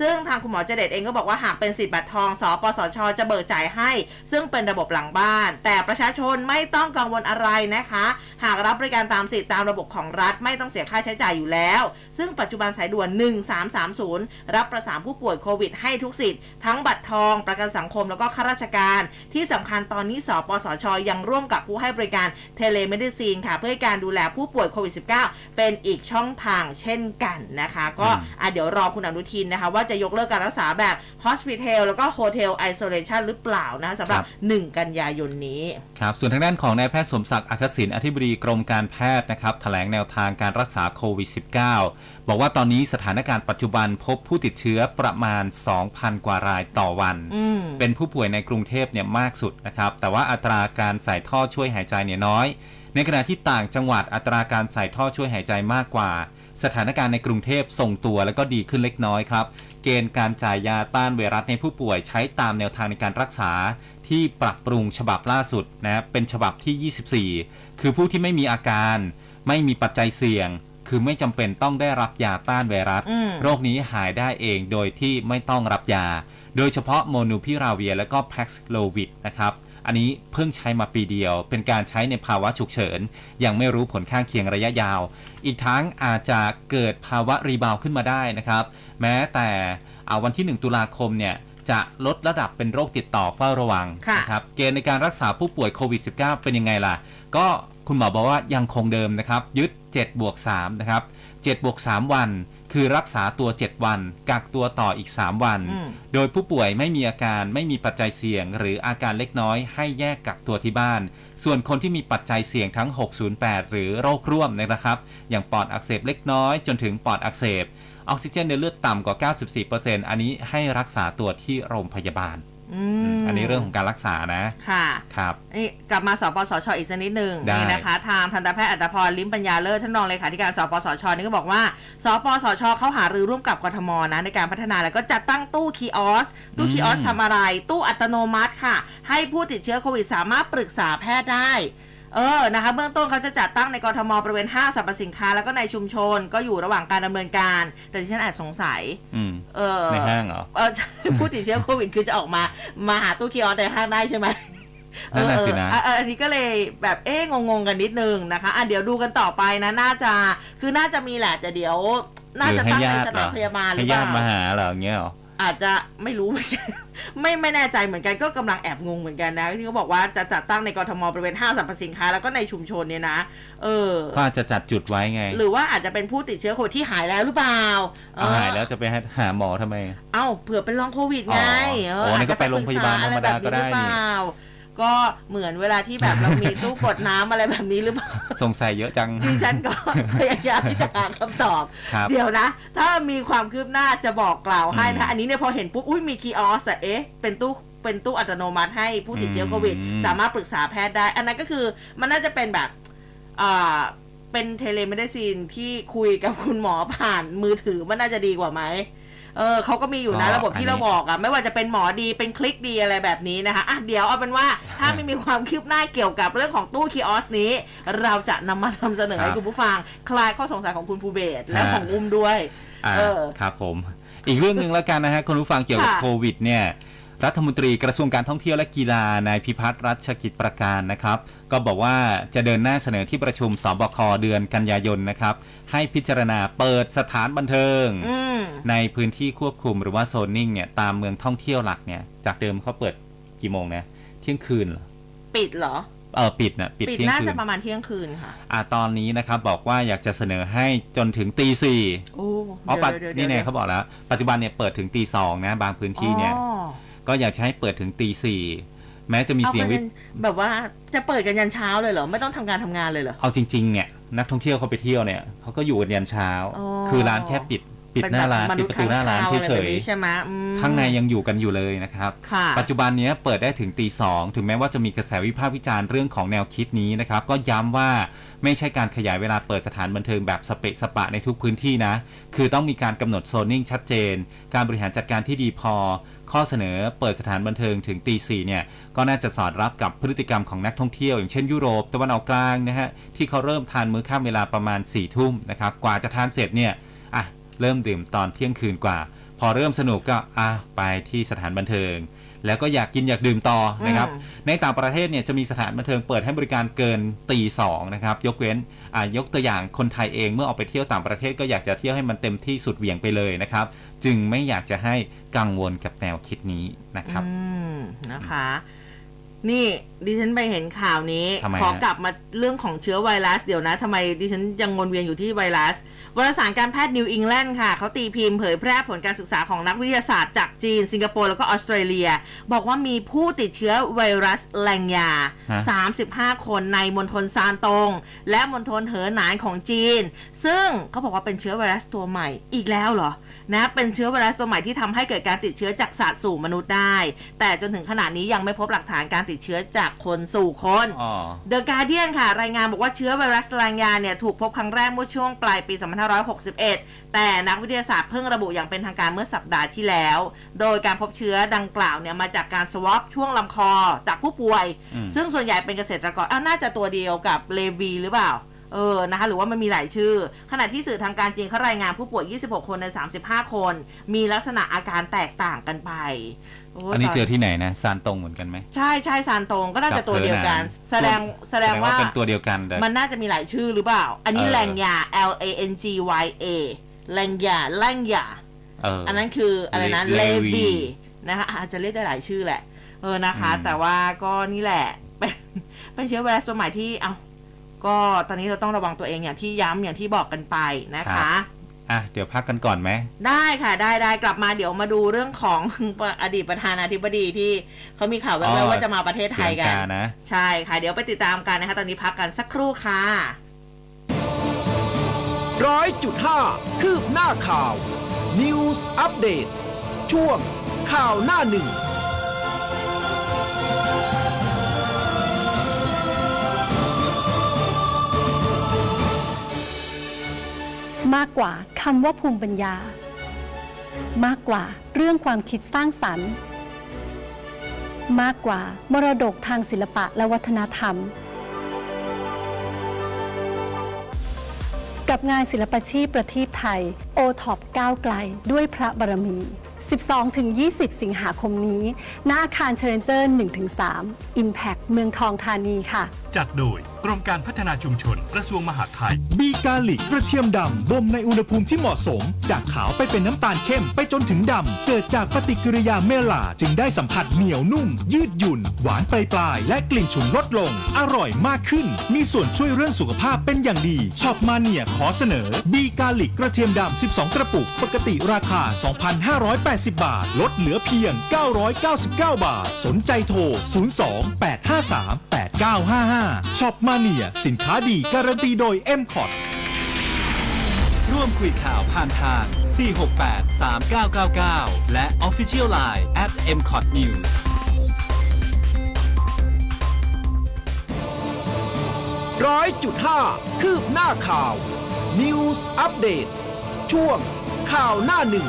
ซึ่งทางคุณหมอเจเดตเองก็บอกว่าหากเป็นสิทธิ์บัตรทอง สปสช จะเบิกจ่ายให้ ซึ่งเป็นระบบหลังบ้าน แต่ประชาชนไม่ต้องกังวลอะไรนะคะ หากรับบริการตามสิทธิ์ตามระบบของรัฐไม่ต้องเสียค่าใช้จ่ายอยู่แล้ว ซึ่งปัจจุบันสายด่วน 1330 รับประสานผู้ป่วยโควิดให้ทุกสิทธิ์ทั้งบัตรทองประกันสังคมแล้วก็ข้าราชการ ที่สำคัญตอนนี้สปสช ยังร่วมกับผู้ให้บริการtelemedicine ค่ะ เพื่อให้การดูแลผู้ป่วยโควิด -19 เป็นอีกช่องทางเช่นกันนะคะ ก็อืมอะเดี๋ยวรอคุณอนุทินนะคะ ว่าจะยกเลิกการรักษาแบบ Hospitel แล้วก็ Hotel Isolation หรือเปล่านะสำหรับ 1 กันยายนนี้ ครับ ส่วนทางด้านของนายแพทย์สมศักดิ์อรรฆศิลป์อธิบดีกรมการแพทย์นะครับแถลงแนวทางการรักษาโควิด -19 บอกว่าตอนนี้สถานการณ์ปัจจุบันพบผู้ติดเชื้อประมาณ 2,000 กว่ารายต่อวันอืมเป็นผู้ป่วยในกรุงเทพเนี่ยมากสุดนะครับ แต่ว่าอัตราการใส่ท่อช่วยหายใจเนี่ยน้อย ในขณะที่ต่างจังหวัดอัตราการใส่ท่อช่วยหายใจมากกว่า สถานการณ์ในกรุงเทพทรงตัวแล้วก็ดีขึ้นเล็กน้อยครับ เกณฑ์การจ่ายยาต้านไวรัสในผู้ป่วยใช้ตามแนวทางในการรักษา ที่ปรับปรุงฉบับล่าสุดนะเป็นฉบับที่ 24 คือผู้ที่ไม่มีอาการ ไม่มีปัจจัยเสี่ยง คือไม่จำเป็นต้องได้รับยาต้านไวรัสอืมโรคนี้หายได้เองโดยที่ไม่ต้องรับยา โดยเฉพาะโมนูพิราเวียและก็แพ็กโลวิดนะครับ อันนี้เพิ่งใช้มาปีเดียว เป็นการใช้ในภาวะฉุกเฉิน ยังไม่รู้ผลข้างเคียงระยะยาว อีกทั้งอาจจะเกิดภาวะรีบาวด์ขึ้นมาได้นะครับ แม้แต่อ่าวันที่ 1 ตุลาคมเนี่ยจะลดระดับเป็นโรคติดต่อเฝ้าระวังค่ะนะครับเกณฑ์ในการรักษาผู้ป่วยโควิด -19 เป็นยังไงล่ะ ก็คุณหมอบอกว่ายังคงเดิมนะครับ ยึด7บวก3นะครับ7บวก3วัน คือรักษาตัว 7 วัน กักตัวต่ออีก 3 วันอืมโดยผู้ป่วยไม่มีอาการไม่มีปัจจัยเสี่ยง หรืออาการเล็กน้อยให้แยกกักตัวที่บ้าน ส่วนคนที่มีปัจจัยเสี่ยงทั้ง 608 หรือโรคร่วมนะครับ อย่างปอดอักเสบเล็กน้อยจนถึงปอดอักเสบออกซิเจนในเลือดต่ำกว่า 94%อันนี้ให้รักษาตัวที่โรงพยาบาล อืมอันนี้เรื่องของการรักษานะ ค่ะ ครับนี่กลับมาสปสชอีกสักนิดหนึ่งได้นี่นะคะ ทางทันตแพทย์อัตภพรลิ้มปัญญาเลิศท่านรองเลขาธิการสปสชนี่ก็บอกว่า สปสชเขาหารือร่วมกับกทมนะในการพัฒนาแล้วก็จัดตั้งตู้คีออส ตู้คีออสทำอะไร ตู้อัตโนมัติค่ะ ให้ผู้ติดเชื้อโควิดสามารถปรึกษาแพทย์ได้ เออนะคะเบื้องต้นเขาจะจัดตั้งในกรทมบริเวณห้างสรรพสินค้า แล้วก็ในชุมชนก็อยู่ระหว่างการดำเนินการ แต่ที่ฉันแอบสงสัยอืมเออในห้างเหรอเออผู้ติดเชื้อโควิดคือจะออกมามาหาตู้คีออสในห้างได้ใช่ไหมนั่นน่ะสินะเออเอออันนี้ก็เลยแบบเอ๊ะงงๆกันนิดนึงนะคะอะเดี๋ยวดูกันต่อไปนะน่าจะคือน่าจะมีแหละแต่เดี๋ยว น่าหรืจะอให้ตั้งในญาสติเหรถาอนพยาบาลหรืให้อเปญาล่าติมาหาเหรออย่างเงี้ยเหรอ อาจจะไม่รู้ไม่ใช่ไม่ไม่แน่ใจเหมือนกันก็กำลังแอบงงเหมือนกันนะ ที่เขาบอกว่าจะจัดตั้งในกรทมบริเวณห้างสรรพสินค้าแล้วก็ในชุมชนเนี่ยนะ เออ ก็อาจจะจัดจุดไว้ไง หรือว่าอาจจะเป็นผู้ติดเชื้อโควิดที่หายแล้วหรือเปล่าเอาหายแล้วจะไปหาหมอทำไม เอ้าเผื่อเป็นลองโควิดไงอ๋อโอ้นี่ก็ไปโรงพยาบาลธรรมดาก็ได้นี่ อาจจะปรึษาอะไรแบบหรือเปล่าก็เหมือนเวลาที่แบบเรามีตู้กดน้ำอะไรแบบนี้หรือเปล่าสงสัยเยอะจังดิฉันก็พยายามที่จะหาคำตอบครับเดี๋ยวนะ ถ้ามีความคืบหน้าจะบอกกล่าวให้อืมนะอันนี้เนี่ยพอเห็นปุ๊บอุ้ยมี kiosk อะเอ๊ะเป็นตู้เป็นตู้อัตโนมัติให้ผู้ติดเชื้อโควิดอืมสามารถปรึกษาแพทย์ได้ อันนั้นก็คือมันน่าจะเป็นแบบอ่าเป็น telemedicine ที่คุยกับคุณหมอผ่านมือถือมันน่าจะดีกว่าไหม เออเขาก็มีอยู่นะก็ระบบที่อันนี้ เราบอกอะไม่ว่าจะเป็นหมอดีเป็นคลิกดีอะไรแบบนี้นะคะอะเดี๋ยวเอาเป็นว่าถ้าไม่มีความคืบหน้าเกี่ยวกับเรื่องของตู้คีออสนี้ เราจะนำมาทำเสนอให้คุณผู้ฟัง คลายข้อสงสัยของคุณภูเบศและของอุ้มด้วย อ่าเออครับผม อีกเรื่องหนึ่งแล้วกันนะฮะคุณผู้ฟังเกี่ยวกับค่ะ โควิดเนี่ย รัฐมนตรีกระทรวงการท่องเที่ยวและกีฬานายพิพัฒน์รัชกิจประการนะครับ ก็บอกว่าจะเดินหน้าเสนอที่ประชุมสบคเดือนกันยายนนะครับ ให้พิจารณาเปิดสถานบันเทิงอืมในพื้นที่ควบคุมหรือว่าโซนนิ่งเนี่ยตามเมืองท่องเที่ยวหลักเนี่ยจากเดิมเขาเปิดกี่โมงนะเที่ยงคืนเหรอปิดเหรอเออปิดนะปิดปิดเที่ยงน่าคืจะนประมาณเที่ยงคืนค่ะอ่าตอนนี้นะครับบอกว่าอยากจะเสนอให้จนถึงตีสี่โอ้อ๋อปัจดี๋ยวๆๆนี่เนี่ยเขาบอกแล้ว ปัจจุบันเนี่ยเปิดถึงตีสองนะบางพื้นที่เนี่ยอ๋อ ก็อยากจะให้เปิดถึงตีสี่แม้จะมีเอาเสียงกัวินแบบว่าจะเปิดกันยันเช้าเลยเหรอ ไม่ต้องทำการทำงานเลยเหรอ เอาจริงๆเนี่ยนักท่องเที่ยวเขาไปเที่ยวเนี่ยเขาก็อยู่กันยันเช้าอ๋อคือร้านแค่ปิดปิดหน้าร้านเป็ปิดแบบประตูหน้าร้านมษย์เฉค้งควอะไรแบบยนี้ใช่ไหมอืมๆข้างในยังอยู่กันอยู่เลยนะครับค่ะปัจจุบันเนี้ยเปิดได้ถึงตีสองถึงแม้ว่าจะมีกระแสวิพากษ์วิจารณ์เรื่องของแนวคิดนี้นะครับ ก็ย้ำว่าไม่ใช่การขยายเวลาเปิดสถานบันเทิงแบบสเปะสปะในทุกพื้นที่นะ คือต้องมีการกำหนดโซนนิ่งชัดเจน การบริหารจัดการที่ดีพอ ข้อเสนอเปิดสถานบันเทิงถึงตีสี่เนี่ยก็น่าจะสอดรับกับพฤติกรรมของนักท่องเที่ยว อย่างเช่นยุโรปตะวันออกกลางนะฮะที่เขาเริ่มทานมื้อค่ำเวลาประมาณ4ี่ทุ่มนะครับกว่าจะทานเสร็จเนี่ยอะเริ่มดื่มตอนเที่ยงคืนกว่า พอเริ่มสนุกก็อะไปที่สถานบันเทิง แล้วก็อยากกินอยากดื่มต่อนะครับอืมในต่างประเทศเนี่ยจะมีสถานบันเทิงเปิดให้บริการเกินตีสองนะครับยกเว้นอ่า ยกตัวอย่างคนไทยเองเมื่อออกไปเที่ยวต่างประเทศก็อยากจะเที่ยวให้มันเต็มที่สุดเหวี่ยงไปเลยนะครับ จึงไม่อยากจะให้กังวลกับแนวคิดนี้นะครับอืมนะคะ นี่ดิฉันไปเห็นข่าวนี้ ทำไมฮะ ขอกลับมาเรื่องของเชื้อไวรัส เดี๋ยวนะทำไมดิฉันยังวนเวียนอยู่ที่ไวรัสวารสารการแพทย์นิวอิงแลนด์ค่ะ เขาตีพิมพ์เผยแพร่ผลการศึกษาของนักวิทยาศาสตร์จากจีน สิงคโปร์ แล้วก็ออสเตรเลีย บอกว่ามีผู้ติดเชื้อไวรัสแลงยา ฮะ 35 คนในมณฑลซานตง และมณฑลเหอหนานของจีน ซึ่งเขาบอกว่าเป็นเชื้อไวรัสตัวใหม่อีกแล้วเหรอ นะเป็นเชื้อไวรัสตัวใหม่ที่ทำให้เกิดการติดเชื้อจากสัตว์สู่มนุษย์ได้ แต่จนถึงขณะนี้ยังไม่พบหลักฐานการติดเชื้อจากคนสู่คนอ๋อเดอะการเดียนค่ะ รายงานบอกว่าเชื้อไวรัสลางยาเนี่ยถูกพบครั้งแรกเมื่อช่วงปลายปี 2561 แต่นักวิทยาศาสตร์เพิ่งระบุอย่างเป็นทางการเมื่อสัปดาห์ที่แล้ว โดยการพบเชื้อดังกล่าวเนี่ยมาจากการสวอปช่วงลำคอจากผู้ป่วยอืมซึ่งส่วนใหญ่เป็นเกษตรกรอ้าวน่าจะตัวเดียวกับเลวีหรือเปล่า เออนะคะหรือว่ามันมีหลายชื่อ ขณะที่สื่อทางการจีนเขารายงานผู้ป่วย 26 คนใน 35 คน มีลักษณะอาการแตกต่างกันไปโอันนี้ตเจอที่ไหนนะซานตรงเหมือนกันไหมใช่ใช่ซานตรงก็น่าจะตัวเดียวกันกับแสดงแสดงว่าเป็นตัวเดียวกันแต่มันน่าจะมีหลายชื่อหรือเปล่า อันนี้เออแรงยา L A N G Y A แรงยาแรงยาเอออันนั้นคืออะไรนะเลเลวีวีนะคะอาจจะเรียกได้หลายชื่อแหละ เออนะคะอืมแต่ว่าก็นี่แหละเป็นเป็นเชื้อไวรัสตัวใหม่ที่เอา ก็ตอนนี้เราต้องระวังตัวเองอย่างที่ย้ำอย่างที่บอกกันไปนะคะ อะ เดี๋ยวพักกันก่อนไหม ได้ค่ะได้ได้กลับมาเดี๋ยวมาดูเรื่องของ อดีตประธานาธิบดีที่เขามีข่าวแว่อ๋วอๆว่าจะมาประเทศไทยกัน เสีงกานะ ใช่ค่ะ เดี๋ยวไปติดตามกันนะคะ ตอนนี้พักกันสักครู่ค่ะ ร้อยจุดห้าคืบหน้าข่าว News อัปเดตช่วงข่าวหน้าหนึ่ง มากกว่าคำว่าภูมิปัญญา มากกว่าเรื่องความคิดสร้างสรรค์ มากกว่ามรดกทางศิลปะและวัฒนธรรม กับงานศิลปาชีพประทีปไทยโอท็อปก้าวไกลด้วยพระบารมี 12-20 สิงหาคมนี้หน้าอาคารชาเลนเจอร์1-3 Impact เมืองทองธานีค่ะ จัดโดยกรมการพัฒนาชุมชน กระทรวงมหาดไทย บีกาลิกกระเทียมดำบ่มในอุณหภูมิที่เหมาะสม จากขาวไปเป็นน้ำตาลเข้มไปจนถึงดำ เกิดจากปฏิกิริยาเมลาจึงได้สัมผัสเหนียวนุ่ม ยืดหยุ่น หวานปลายปลายๆและกลิ่นฉุนลดลง อร่อยมากขึ้น มีส่วนช่วยเรื่องสุขภาพเป็นอย่างดีช็อปมาเนียขอเสนอ บีกาลิกกระเทียมดำ 12 กระปุก ปกติราคา 2,580 บาท ลดเหลือเพียง 999 บาท สนใจโทร 02 853 8955ช็อปมาเนียสินค้าดีการันตีโดย m c o t ร่วมคุยข่าวผ่านทาง 468 3999 และ Official Line at mcot news ร้อยจุดห้าคืบหน้าข่าว News อัปเดตช่วงข่าวหน้าหนึ่ง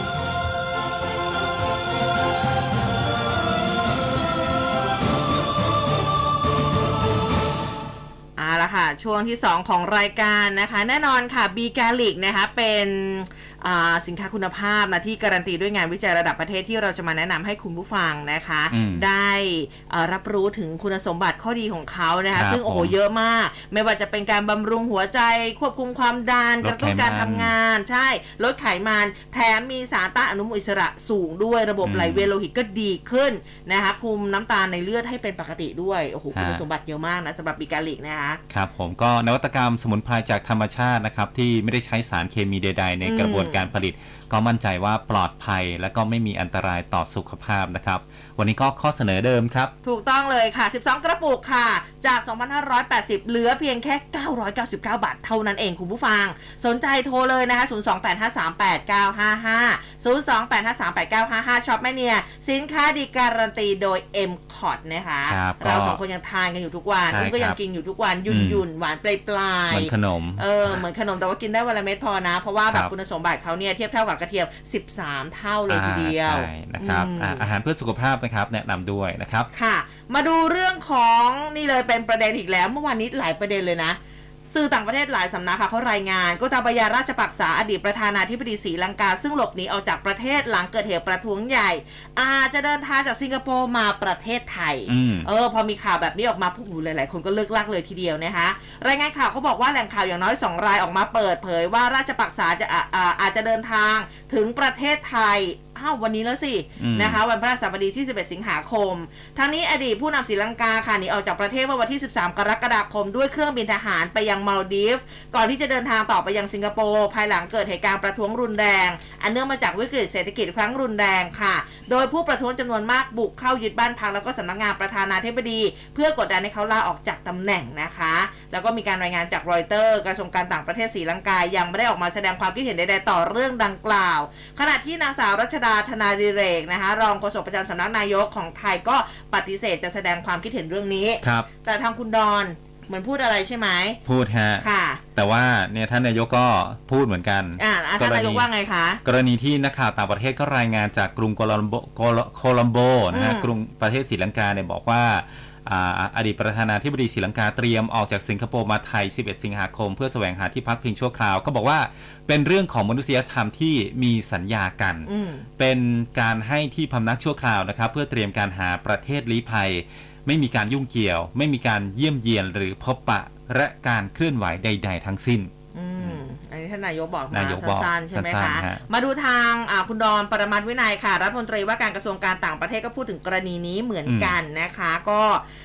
ละค่ะ ช่วงที่ 2 ของรายการนะคะ แน่นอนค่ะบีแกลิกนะคะเป็น สินค้าคุณภาพนะที่การันตีด้วยงานวิจัยระดับประเทศที่เราจะมาแนะนำให้คุณผู้ฟังนะคะอืมได้อ่ารับรู้ถึงคุณสมบัติข้อดีของเขานะครัคะบซึ่งโอ้โหผมเยอะมาก ไม่ว่าจะเป็นการบำรุงหัวใจ ควบคุมความดันลกดระตุ้นไขมันการทำงาน ใช่ ลดไขมัน แถมมีสารต้านอนุมูลอิสระสูงด้วยระบบอืมไหลเวียนโลหิตก็ดีขึ้นนะคะคุมน้ำตาลในเลือดให้เป็นปกติด้วยโอ้โหคุณฮะสมบัติเยอะมากนะสำหรับบีแกลิกนะคะครับผมก็นวัตกรรมสมุนไพรจากธรรมชาตินะครับที่ไม่ได้ใช้สารเคมีใดๆในอืมกระบวนการผลิต ก็มั่นใจว่าปลอดภัยและก็ไม่มีอันตรายต่อสุขภาพนะครับ วันนี้ก็ข้อเสนอเดิมครับ ถูกต้องเลยค่ะ 12 กระปุกค่ะ จาก 2,580 เหลือเพียงแค่ 999 บาท เท่านั้นเองคุณผู้ฟัง สนใจโทรเลยนะคะ 028538955 028538955ช็อปแม่เนีย สินค้าดีการันตีโดย M c o t นะคะครับเราก็สองคนยังทานกันอยู่ทุกวันใช่อุ้มก็ยัคงรับกินอยู่ทุกวัน ยุ่นอืมยุ่นๆหวานปลายปลายเหมือนขนม เออ เหมือนขนมแต่ว่ากินได้วันละเม็ดพอนะ เพราะว่าแบครับบคุณสมบัติเขาเนี่ยเทียบเท่ากับกระเทียม 13 เท่าเลยทีเดียวอ่าใช่นะครับอืมอ่าอาหารเพื่อสุขภาพนะครับ แนะนำด้วยนะครับค่ะ มาดูเรื่องของนี่เลยเป็นประเด็นอีกแล้ว เมื่อวานนี้หลายประเด็นเลยนะสื่อต่างประเทศหลายสำนักค่ะเขารายงานโกตาบายาราชปักษาอดีตประธานาธิบดีศรีลังกา ซึ่งหลบหนีออกจากประเทศหลังเกิดเหตุประท้วงใหญ่ อาจจะเดินทางจากสิงคโปร์มาประเทศไทยอืมเออพอมีข่าวแบบนี้ออกมาผู้หูหลายๆคนก็เลิกลักเลยทีเดียวนะคะ รายงานข่าวเขาบอกว่าแหล่งข่าวอย่างน้อย 2 รายออกมาเปิดเผยว่าราชปักษาจะอ่าอ่าอาจจะเดินทางถึงประเทศไทย อ้าววันนี้แล้วสิอืมนะคะ วันพฤหัสบดีที่ 11 สิงหาคมทั้งนี้อดีตผู้นำศรีลังกาค่ะหนีออกจากประเทศเมื่อวันที่ 13 กรกฎาคม ด้วยเครื่องบินทหารไปยังมาลดีฟส์ก่อนที่จะเดินทางต่อไปยังสิงคโปร์ภายหลังเกิดเหตุการณ์ประท้วงรุนแรง อันเนื่องมาจากวิกฤตเศรษฐกิจครั้งรุนแรงค่ะ โดยผู้ประท้วงจำนวนมากบุกเข้ายึดบ้านพักแล้วก็สำนักงานประธานาธิบดี เพื่อกดดันให้เขาลาออกจากตำแหน่งนะคะ แล้วก็มีการรายงานจากรอยเตอร์กระทรวงการต่างประเทศศรีลังกายังไม่ได้ออกมาแสดงความคิดเห็นใดๆต่อเรื่องดังกล่าว ขณะที่นางสาวรัชดาธนาดิเรกนะคะ รองโฆษกประจำสำนักนายกของไทยก็ปฏิเสธจะแสดงความคิดเห็นเรื่องนี้ ครับ แต่ทางคุณดอนเหมือนพูดอะไรใช่ไหมพูดฮะ ค่ะ แต่ว่าเนี่ยท่านนายกก็พูดเหมือนกันอ่าอะท่านนายกว่าไงคะ กรณีที่นักข่าวต่างประเทศก็รายงานจากกรุงโคลัมโบโคลโคลัมโบนะฮะอืม กรุงประเทศศรีลังกาเนี่ยบอกว่า อ่าอดีตประธานาธิบดีศรีลังกาเตรียมออกจากสิงคโปร์มาไทย 11 สิงหาคม เพื่อแสวงหาที่พักพิงชั่วคราวก็บอกว่าเป็นเรื่องของมนุษยธรรมที่มีสัญญากันอืมเป็นการให้ที่พำนักชั่วคราวนะครับ เพื่อเตรียมการหาประเทศลี้ภัย ไม่มีการยุ่งเกี่ยว ไม่มีการเยี่ยมเยียนหรือพบปะและการเคลื่อนไหวใด ๆ ทั้งสิ้น อืมอันนี้ท่านนายกบอกมานายกบอกสั้นๆใช่ไหมสั้คะ นๆฮะ มาดูทางอ่าคุณดอนปรมัตถ์วินัยค่ะ รัฐมนตรีว่าการกระทรวงการต่างประเทศก็พูดถึงกรณีนี้เหมือนกันนะคะ ก็อ่า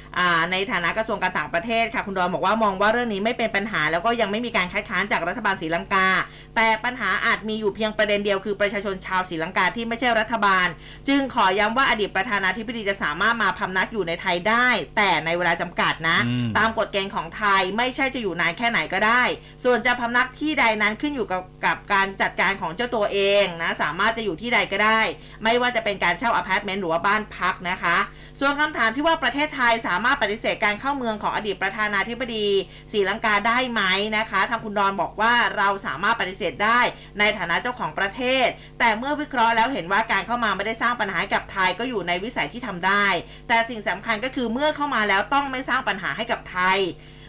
ในฐานะกระทรวงการต่างประเทศค่ะคุณดอนบอกว่ามองว่าเรื่องนี้ไม่เป็นปัญหา แล้วก็ยังไม่มีการคัดค้านจากรัฐบาลศรีลังกา แต่ปัญหาอาจมีอยู่เพียงประเด็นเดียวคือประชาชนชาวศรีลังกาที่ไม่ใช่รัฐบาล จึงขอย้ำว่าอดีตประธานาธิบดีจะสามารถมาพำนักอยู่ในไทยได้ แต่ในเวลาจำกัดนะอืมตามกฎเกณฑ์ของไทยไม่ใช่จะอยู่นานแค่ไหนก็ได้ ส่วนจะพำนักที่ใดนั้นขึ้นอยู่กับกับการจัดการของเจ้าตัวเองนะสามารถจะอยู่ที่ใดก็ได้ ไม่ว่าจะเป็นการเช่าอพาร์ตเมนต์หรือว่าบ้านพักนะคะ ส่วนคำถามที่ว่าประเทศไทยสามารถปฏิเสธการเข้าเมืองของอดีตประธานาธิบดีศรีลังกาได้ไหมนะคะทางคุณดอนบอกว่าเราสามารถปฏิเสธได้ในฐานะเจ้าของประเทศ แต่เมื่อวิเคราะห์แล้วเห็นว่าการเข้ามาไม่ได้สร้างปัญหาให้กับไทยก็อยู่ในวิสัยที่ทำได้ แต่สิ่งสำคัญก็คือเมื่อเข้ามาแล้วต้องไม่สร้างปัญหาให้กับไทย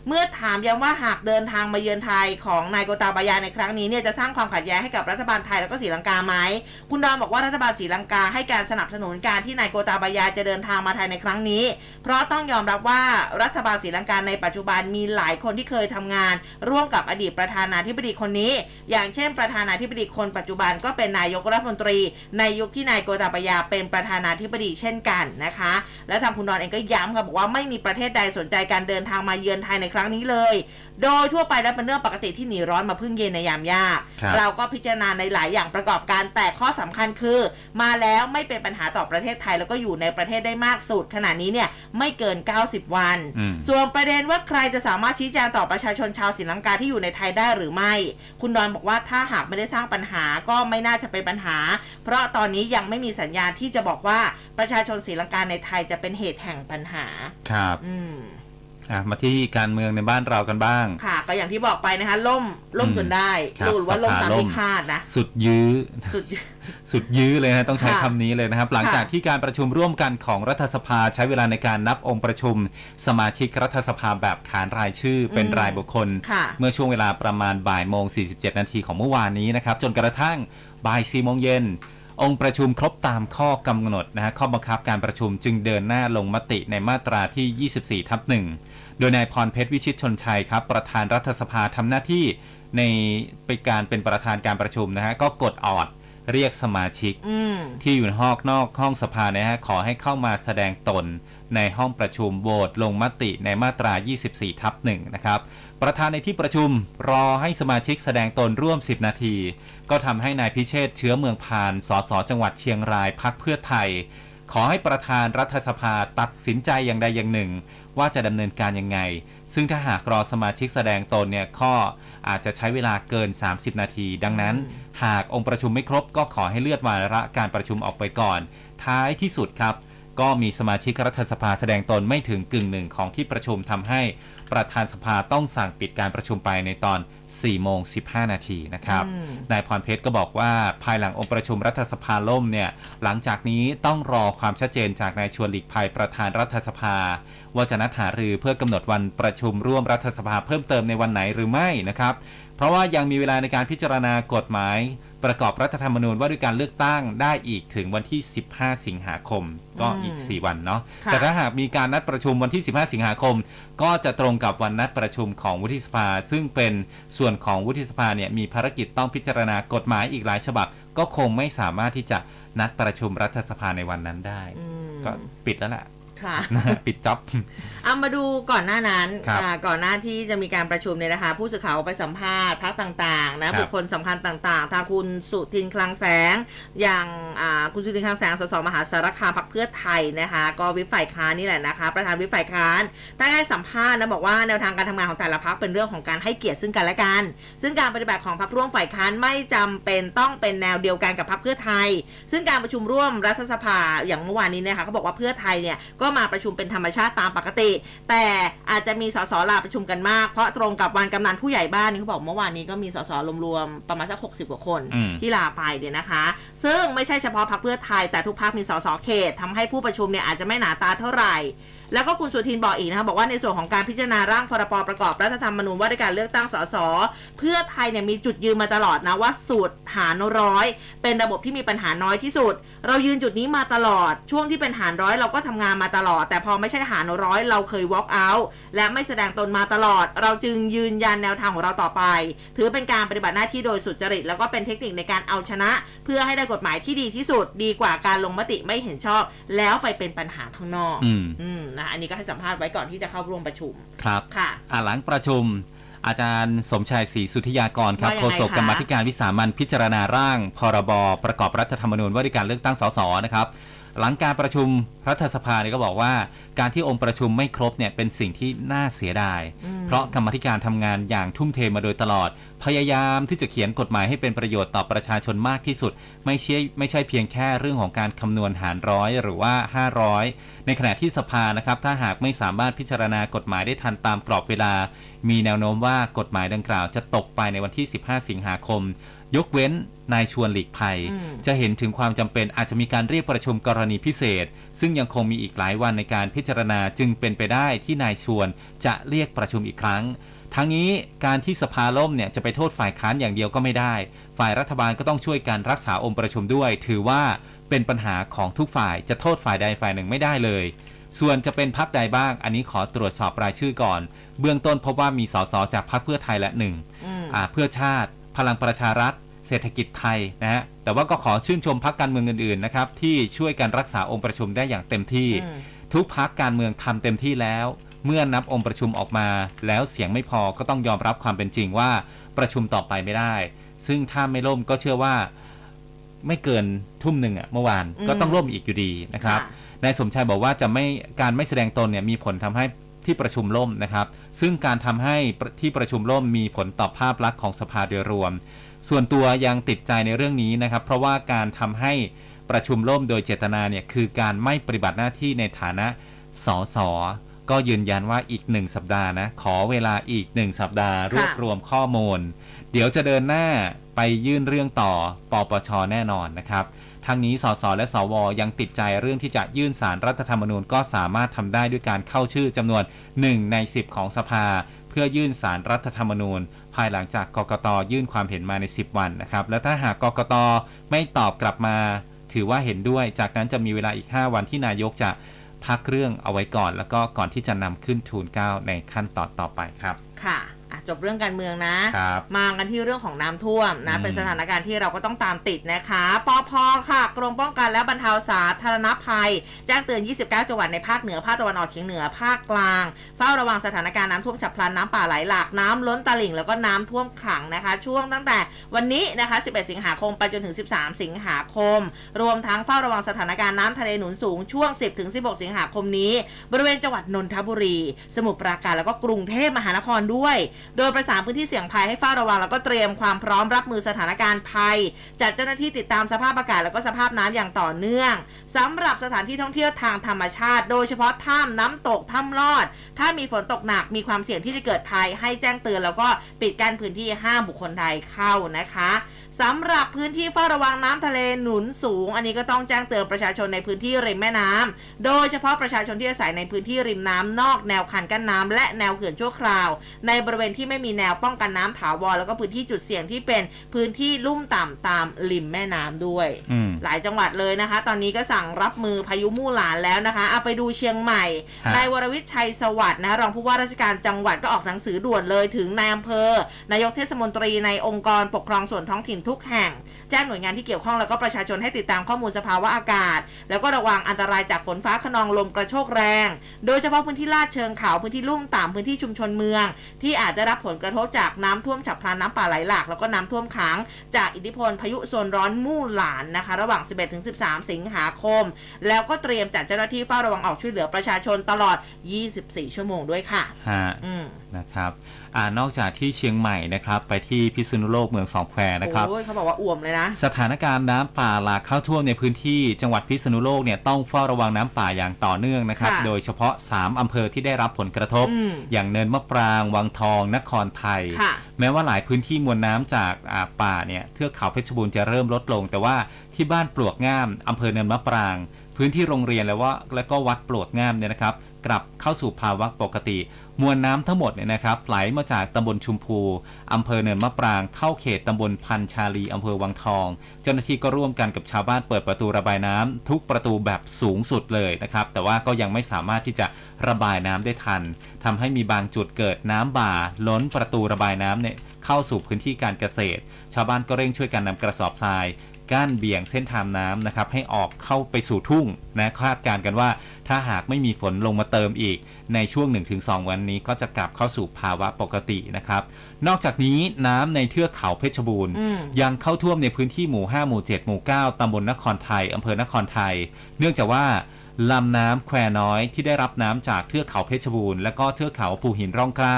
เมื่อถามย้ำว่าหากเดินทางมาเยือนไทยของนายโกตาบายาในครั้งนี้เนี่ยจะสร้างความขัดแย้งให้กับรัฐบาลไทยแล้วก็ศรีลังกาไหมคุณดอนบอกว่ารัฐบาลศรีลังกาให้การสนับสนุนการที่นายโกตาบายาจะเดินทางมาไทยในครั้งนี้ เพราะต้องยอมรับว่ารัฐบาลศรีลังกาในปัจจุบันมีหลายคนที่เคยทำงาน ร่วมกับอดีตประธานาธิบดีคนนี้ อย่างเช่น ประธานาธิบดีคนปัจจุบันก็เป็นนายกรัฐมนตรี ในยุคที่นายโกตาบายาเป็นประธานาธิบดีเช่นกันนะคะ และทางคุณดอนเองก็ย้ำค่ะบอกว่าไม่มีประเทศใดสนใจการเดินทางมาเยือนไทยในครั้งนี้เลย โดยทั่วไปแล้วเป็นเรื่องปกติที่หนีร้อนมาพึ่งเย็นในยามยาก ครับเราก็พิจารณาในหลายอย่างประกอบกันแต่ข้อสำคัญคือ มาแล้วไม่เป็นปัญหาต่อประเทศไทย แล้วก็อยู่ในประเทศได้มากสุดขณะนี้เนี่ยไม่เกิน 90 วัน อืม ส่วนประเด็นว่าใครจะสามารถชี้แจงต่อประชาชนชาวศรีลังกาที่อยู่ในไทยได้หรือไม่ คุณดอนบอกว่าถ้าหากไม่ได้สร้างปัญหาก็ไม่น่าจะเป็นปัญหา เพราะตอนนี้ยังไม่มีสัญญาณที่จะบอกว่าประชาชนศรีลังกาในไทยจะเป็นเหตุแห่งปัญหา ครับ อืม อะมาที่การเมืองในบ้านเรากันบ้าง ค่ะ ก็อย่างที่บอกไปนะคะ ล่มล่มอืมจนได้ครับดูว่าล่มสภาตามล่มที่คาดนะ สุดยื้อสุดสุดยื้อเลยนะต้องใช้ค่ะคำนี้เลยนะครับ หลังจากค่ะที่การประชุมร่วมกันของรัฐสภาใช้เวลาในการนับองค์ประชุม สมาชิกรัฐสภาแบบขานรายชื่อเป็นอืมรายบุคคลค่ะเมื่อช่วงเวลาประมาณบ่ายโมง 47 นาทีของเมื่อวานนี้นะครับ จนกระทั่งบ่าย4โมงเย็นองค์ประชุมครบตามข้อกำหนดนะฮะข้อบังคับการประชุมจึงเดินหน้าลงมติในมาตราที่ 24 ทับหนึ่ง โดยนายพรเพชรวิชิตชนชัยครับ ประธานรัฐสภาทำหน้าที่ในเป็นการเป็นประธานการประชุมนะฮะก็กดออดเรียกสมาชิกอืมที่อยู่นอกนอกห้องสภานะฮะขอให้เข้ามาแสดงตนในห้องประชุมโหวตลงมติในมาตรา 24 ทับหนึ่งนะครับ ประธานในที่ประชุมรอให้สมาชิกแสดงตนร่วม 10 นาที ก็ทำให้นายพิเชษฐ์เชื้อเมืองพาน สสจังหวัดเชียงรายพักเพื่อไทย ขอให้ประธานรัฐสภาตัดสินใจอย่างใดอย่างหนึ่ง ว่าจะดำเนินการยังไง ซึ่งถ้าหากรอสมาชิกแสดงตนเนี่ยข้ออาจจะใช้เวลาเกิน 30 นาที ดังนั้น หากองค์ประชุมไม่ครบก็ขอให้เลื่อนวาระการประชุมออกไปก่อน ท้ายที่สุดครับ ก็มีสมาชิกรัฐสภาแสดงตนไม่ถึงกึ่งหนึ่งของที่ประชุมทำให้ประธานสภาต้องสั่งปิดการประชุมไปในตอน4โมง15 นาทีนะครับอืมนายพรเพชรก็บอกว่าภายหลังองค์ประชุมรัฐสภาล่มเนี่ย หลังจากนี้ต้องรอความชัดเจนจากนายชวนหลีกภัยประธานรัฐสภา ว่าจะนัดหารือเพื่อกำหนดวันประชุมร่วมรัฐสภาเพิ่มเติมในวันไหนหรือไม่นะครับ เพราะว่ายังมีเวลาในการพิจารณากฎหมาย ประกอบรัฐธรรมนูญว่าด้วยการเลือกตั้งได้อีกถึงวันที่ 15 สิงหาคม ก็อีกอืม4วันเนาะค่ะแต่ถ้าหากมีการนัดประชุมวันที่ 15 สิงหาคม ก็จะตรงกับวันนัดประชุมของวุฒิสภา ซึ่งเป็นส่วนของวุฒิสภาเนี่ยมีภารกิจต้องพิจารณากฎหมายอีกหลายฉบับ ก็คงไม่สามารถที่จะนัดประชุมรัฐสภาในวันนั้นได้อืมก็ปิดแล้วแหละ ค่ะนะฮะปิดจ็อบเอามาดูก่อนหน้านั้นครับอ่าก่อนหน้าที่จะมีการประชุมเนี่ยนะคะ ผู้สื่อข่าวไปสัมภาษณ์พักต่างๆครันะบบุคคลสำคัญต่างๆ ทางคุณสุทินคลังแสง อย่างอ่าคุณสุทินคลังแสงสสมหาสารคามพักเพื่อไทยนะคะ ก็วิปฝ่ายค้านนี่แหละนะคะ ประธานวิปฝ่ายค้านได้ให้สัมภาษณ์นะบอกว่าแนวทางการทำงานของแต่ละพักเป็นเรื่องของการให้เกียรติซึ่งกันและกัน ซึ่งการปฏิบัติของพักร่วมฝ่ายค้านไม่จำเป็นต้องเป็นแนวเดียวกันกับพักเพื่อไทย ซึ่งการประชุมร่วมรัฐสภาอย่างเมื่อวานนี้นะคะเขาบอกว่าเพื่อไทยเนี่ยก็มาประชุมเป็นธรรมชาติตามปกติ แต่อาจจะมีสสลาประชุมกันมาก เพราะตรงกับวันกำนันผู้ใหญ่บ้านนี่เขาบอกเมื่อวานนี้ก็มีสสรวมๆประมาณสักหกสิบกว่าคนอืมที่ลาไปเนี่ยนะคะ ซึ่งไม่ใช่เฉพาะพรรคเพื่อไทยแต่ทุกพรรคมีสสเขตทำให้ผู้ประชุมเนี่ยอาจจะไม่หนาตาเท่าไหร่ แล้วก็คุณสุทินบอกอีกนะคะบอกว่าในส่วนของการพิจารณาร่างพรบประกอบรัฐธรรมนูญว่าด้วยการเลือกตั้งสสเพื่อไทยเนี่ยมีจุดยืนมาตลอดนะว่าสูตรหารร้อย เป็นระบบที่มีปัญหาน้อยที่สุด เรายืนจุดนี้มาตลอด ช่วงที่เป็นหารร้อยเราก็ทำงานมาตลอด แต่พอไม่ใช่หารร้อยเราเคย walk out และไม่แสดงตนมาตลอด เราจึงยืนยันแนวทางของเราต่อไป ถือเป็นการปฏิบัติหน้าที่โดยสุจริต แล้วก็เป็นเทคนิคในการเอาชนะ เพื่อให้ได้กฎหมายที่ดีที่สุด ดีกว่าการลงมติไม่เห็นชอบ แล้วไปเป็นปัญหาข้างนอกอืมอืมนะอันนี้ก็ให้สัมภาษณ์ไว้ก่อนที่จะเข้าร่วมประชุมครับค่ะอ่าหลังประชุมอาจารย์สมชายศรีสุทธิยากรครับว่ายังโฆไงษกคะกรรมาธิการวิสามันพิจารณาร่าง พรบ ประกอบรัฐธรรมนูญว่าด้วยการเลือกตั้งสสนะครับ หลังการประชุมรัฐสภาเนี่ยก็บอกว่า การที่องค์ประชุมไม่ครบเนี่ยเป็นสิ่งที่น่าเสียดายอืมเพราะกรรมาธิการทำงานอย่างทุ่มเทมาโดยตลอด พยายามที่จะเขียนกฎหมายให้เป็นประโยชน์ต่อประชาชนมากที่สุด ไม่ใช่ไม่ใช่เพียงแค่เรื่องของการคำนวณหารร้อยหรือว่า 500 ในขณะที่สภานะครับถ้าหากไม่สามารถพิจารณากฎหมายได้ทันตามกรอบเวลา มีแนวโน้มว่ากฎหมายดังกล่าวจะตกไปในวันที่ 15 สิงหาคม ยกเว้นนายชวนหลีกภัยอืมจะเห็นถึงความจำเป็นอาจจะมีการเรียกประชุมกรณีพิเศษ ซึ่งยังคงมีอีกหลายวันในการพิจารณาจึงเป็นไปได้ที่นายชวนจะเรียกประชุมอีกครั้ง ทั้งนี้การที่สภาล่มเนี่ยจะไปโทษฝ่ายค้านอย่างเดียวก็ไม่ได้ ฝ่ายรัฐบาลก็ต้องช่วยกันรักษาองค์ประชุมด้วย ถือว่าเป็นปัญหาของทุกฝ่ายจะโทษฝ่ายใดฝ่ายหนึ่งไม่ได้เลยส่วนจะเป็นพักใดบ้าง อันนี้ขอตรวจสอบรายชื่อก่อน เบื้องต้นพบว่ามีสสจากพักเพื่อไทยและหนึ่งอืมอ่าเพื่อชาติ พลังประชารัฐ เศรษฐกิจไทยนะฮะแต่ว่าก็ขอชื่นชมพักการเมืองอื่นๆนะครับที่ช่วยกันรักษาองค์ประชุมได้อย่างเต็มที่อืมทุกพักการเมืองทำเต็มที่แล้ว เมื่อนับองค์ประชุมออกมา แล้วเสียงไม่พอก็ต้องยอมรับความเป็นจริงว่าประชุมต่อไปไม่ได้ ซึ่งถ้าไม่ล่มก็เชื่อว่าไม่เกินทุ่มหนึ่งอะเมื่อวานอืมก็ต้องล่มอีกอยู่ดีนะครับค่ะนายสมชายบอกว่าจะไม่การไม่แสดงตนเนี่ยมีผลทำให้ ที่ประชุมล่มนะครับ ซึ่งการทำให้ที่ประชุมล่มมีผลต่อภาพลักษณ์ของสภาโดยรวม ส่วนตัวยังติดใจในเรื่องนี้นะครับ เพราะว่าการทำให้ประชุมล่มโดยเจตนาเนี่ยคือการไม่ปฏิบัติหน้าที่ในฐานะสสก็ยืนยันว่าอีกหนึ่งสัปดาห์นะ ขอเวลาอีกหนึ่งสัปดาห์ รวบรวมข้อมูล เดี๋ยวจะเดินหน้าไปยื่นเรื่องต่อปปชแน่นอนนะครับ ทั้งนี้สสและสวยังติดใจเรื่องที่จะยื่นสารรัฐธรรมนูญก็สามารถทำได้ด้วยการเข้าชื่อจำนวน 1 ใน 10 ของสภา เพื่อยื่นสารรัฐธรรมนูญ ภายหลังจากกกตยื่นความเห็นมาใน 10 วันนะครับ และถ้าหากกกตไม่ตอบกลับมา ถือว่าเห็นด้วย จากนั้นจะมีเวลาอีก 5 วันที่นายกจะพักเรื่องเอาไว้ก่อน แล้วก็ก่อนที่จะนำขึ้นทูลเกล้าในขั้นตอนต่อไปครับ ค่ะ จบเรื่องการเมืองนะครับมากันที่เรื่องของน้ำท่วมนะอืมเป็นสถานการณ์ที่เราก็ต้องตามติดนะคะปอพค่ะ กรมป้องกันและบรรเทาสาธารณภัย แจ้งเตือน 29 จังหวัดในภาคเหนือภาคตะวันออกเฉียงเหนือภาคกลาง เฝ้าระวังสถานการณ์น้ำท่วมฉับพลันน้ำป่าไหลหลากน้ำล้นตลิ่งแล้วก็น้ำท่วมขังนะคะ ช่วงตั้งแต่วันนี้นะคะ 11 สิงหาคมไปจนถึง 13 สิงหาคม รวมทั้งเฝ้าระวังสถานการณ์น้ำทะเลหนุนสูงช่วง 10ถึง16 สิงหาคมนี้ บริเวณจังหวัดนนทบุรี สมุทรปราการแล้วก็กรุงเทพมหานครด้วยโดยประสานพื้นที่เสี่ยงภัยให้เฝ้าระวัง แล้วก็เตรียมความพร้อมรับมือสถานการณ์ภัย จัดเจ้าหน้าที่ติดตามสภาพอากาศแล้วก็สภาพน้ำอย่างต่อเนื่องสำหรับสถานที่ท่องเที่ยวทางธรรมชาติ โดยเฉพาะถ้ำน้ำตกถ้ำลอด ถ้ามีฝนตกหนักมีความเสี่ยงที่จะเกิดภัยให้แจ้งเตือนแล้วก็ปิดกั้นพื้นที่ห้ามบุคคลใดเข้านะคะ สำหรับพื้นที่เฝ้าระวังน้ำทะเลหนุนสูง อันนี้ก็ต้องแจ้งเตือนประชาชนในพื้นที่ริมแม่น้ำโดยเฉพาะประชาชนที่อาศัยในพื้นที่ริมน้ำนอกแนวคันกั้นน้ำและแนวเขื่อนชั่วคราว ในบริเวณที่ไม่มีแนวป้องกันน้ำถาวรแล้วก็พื้นที่จุดเสี่ยงที่เป็นพื้นที่ลุ่มต่ำตามริมแม่น้ำด้วยอืมหลายจังหวัดเลยนะคะ ตอนนี้ก็สั่งรับมือพายุมู่หลานแล้วนะคะเอาไปดูเชียงใหม่ฮะนายวรวิทย์ชัยสวัสดิ์นะรองผู้ว่าราชการจังหวัดก็ออกหนังสือด่วนเลยถึงนายอำเภอนายกเทศมนตรีในองค์กรปกครองส่วนท้องถิ่นทุกแห่ง แจ้งหน่วยงานที่เกี่ยวข้องแล้วก็ประชาชนให้ติดตามข้อมูลสภาวะอากาศ แล้วก็ระวังอันตรายจากฝนฟ้าขนองลมกระโชกแรง โดยเฉพาะพื้นที่ลาดเชิงเขาพื้นที่ลุ่มต่ำพื้นที่ชุมชนเมือง ที่อาจได้รับผลกระทบจากน้ำท่วมฉับพลันน้ำป่าไหลหลากแล้วก็น้ำท่วมขัง จากอิทธิพลพายุโซนร้อนมู่หลานนะคะ ระหว่าง 11-13 สิงหาคม แล้วก็เตรียมจัดเจ้าหน้าที่เฝ้าระวังออกช่วยเหลือประชาชนตลอด 24 ชั่วโมงด้วยค่ะฮะอืมนะครับ อ่านอกจากที่เชียงใหม่นะครับไปที่พิษณุโลกเมืองสองแควนะครับโอ้ยเขาบอกว่าอ่วมเลยนะ สถานการณ์น้ำป่าหลากเข้าท่วมในพื้นที่จังหวัดพิษณุโลกเนี่ยต้องเฝ้าระวังน้ำป่าอย่างต่อเนื่องนะครับค่ะโดยเฉพาะ 3อำเภอที่ได้รับผลกระทบอืมอย่างเนินมะปราง วังทอง นครไทยค่ะแม้ว่าหลายพื้นที่มวลน้ำจากอ่าป่าเนี่ยเทือกเขาเพชรบูรณ์จะเริ่มลดลง แต่ว่าที่บ้านปลวกง่ามอำเภอเนินมะปราง พื้นที่โรงเรียนแล้วว่าแล้วก็วัดปลวกง่ามเนี่ยนะครับ กลับเข้าสู่ภาวะปกติ มวลน้ำทั้งหมดเนี่ยนะครับไหลมาจากตำบลชุมพูอำเภอเนินมะปรางเข้าเขตตำบลพันชาลีอำเภอวังทอง เจ้าหน้าที่ก็ร่วมกันกับชาวบ้านเปิดประตูระบายน้ำทุกประตูแบบสูงสุดเลยนะครับแต่ว่าก็ยังไม่สามารถที่จะระบายน้ำได้ทันทำให้มีบางจุดเกิดน้ำบ่า ล้นประตูระบายน้ำเนี่ยเข้าสู่พื้นที่การเกษตร ชาวบ้านก็เร่งช่วยกันนำกระสอบทราย กั้นเบี่ยงเส้นทางน้ำนะครับให้ออกเข้าไปสู่ทุ่งนะคาดการณ์กันว่าถ้าหากไม่มีฝนลงมาเติมอีก ในช่วง 1-2 วันนี้ก็จะกลับเข้าสู่ภาวะปกตินะครับ นอกจากนี้น้ำในเทือกเขาเพชรบูรณ์อืมยังเข้าท่วมในพื้นที่หมู่ 5 หมู่ 7 หมู่ 9ตำบลนครไทยอำเภอนครไทย เนื่องจากว่าลำน้ำแควน้อยที่ได้รับน้ำจากเทือกเขาเพชรบูรณ์และก็เทือกเขาภูหินร่องกล้า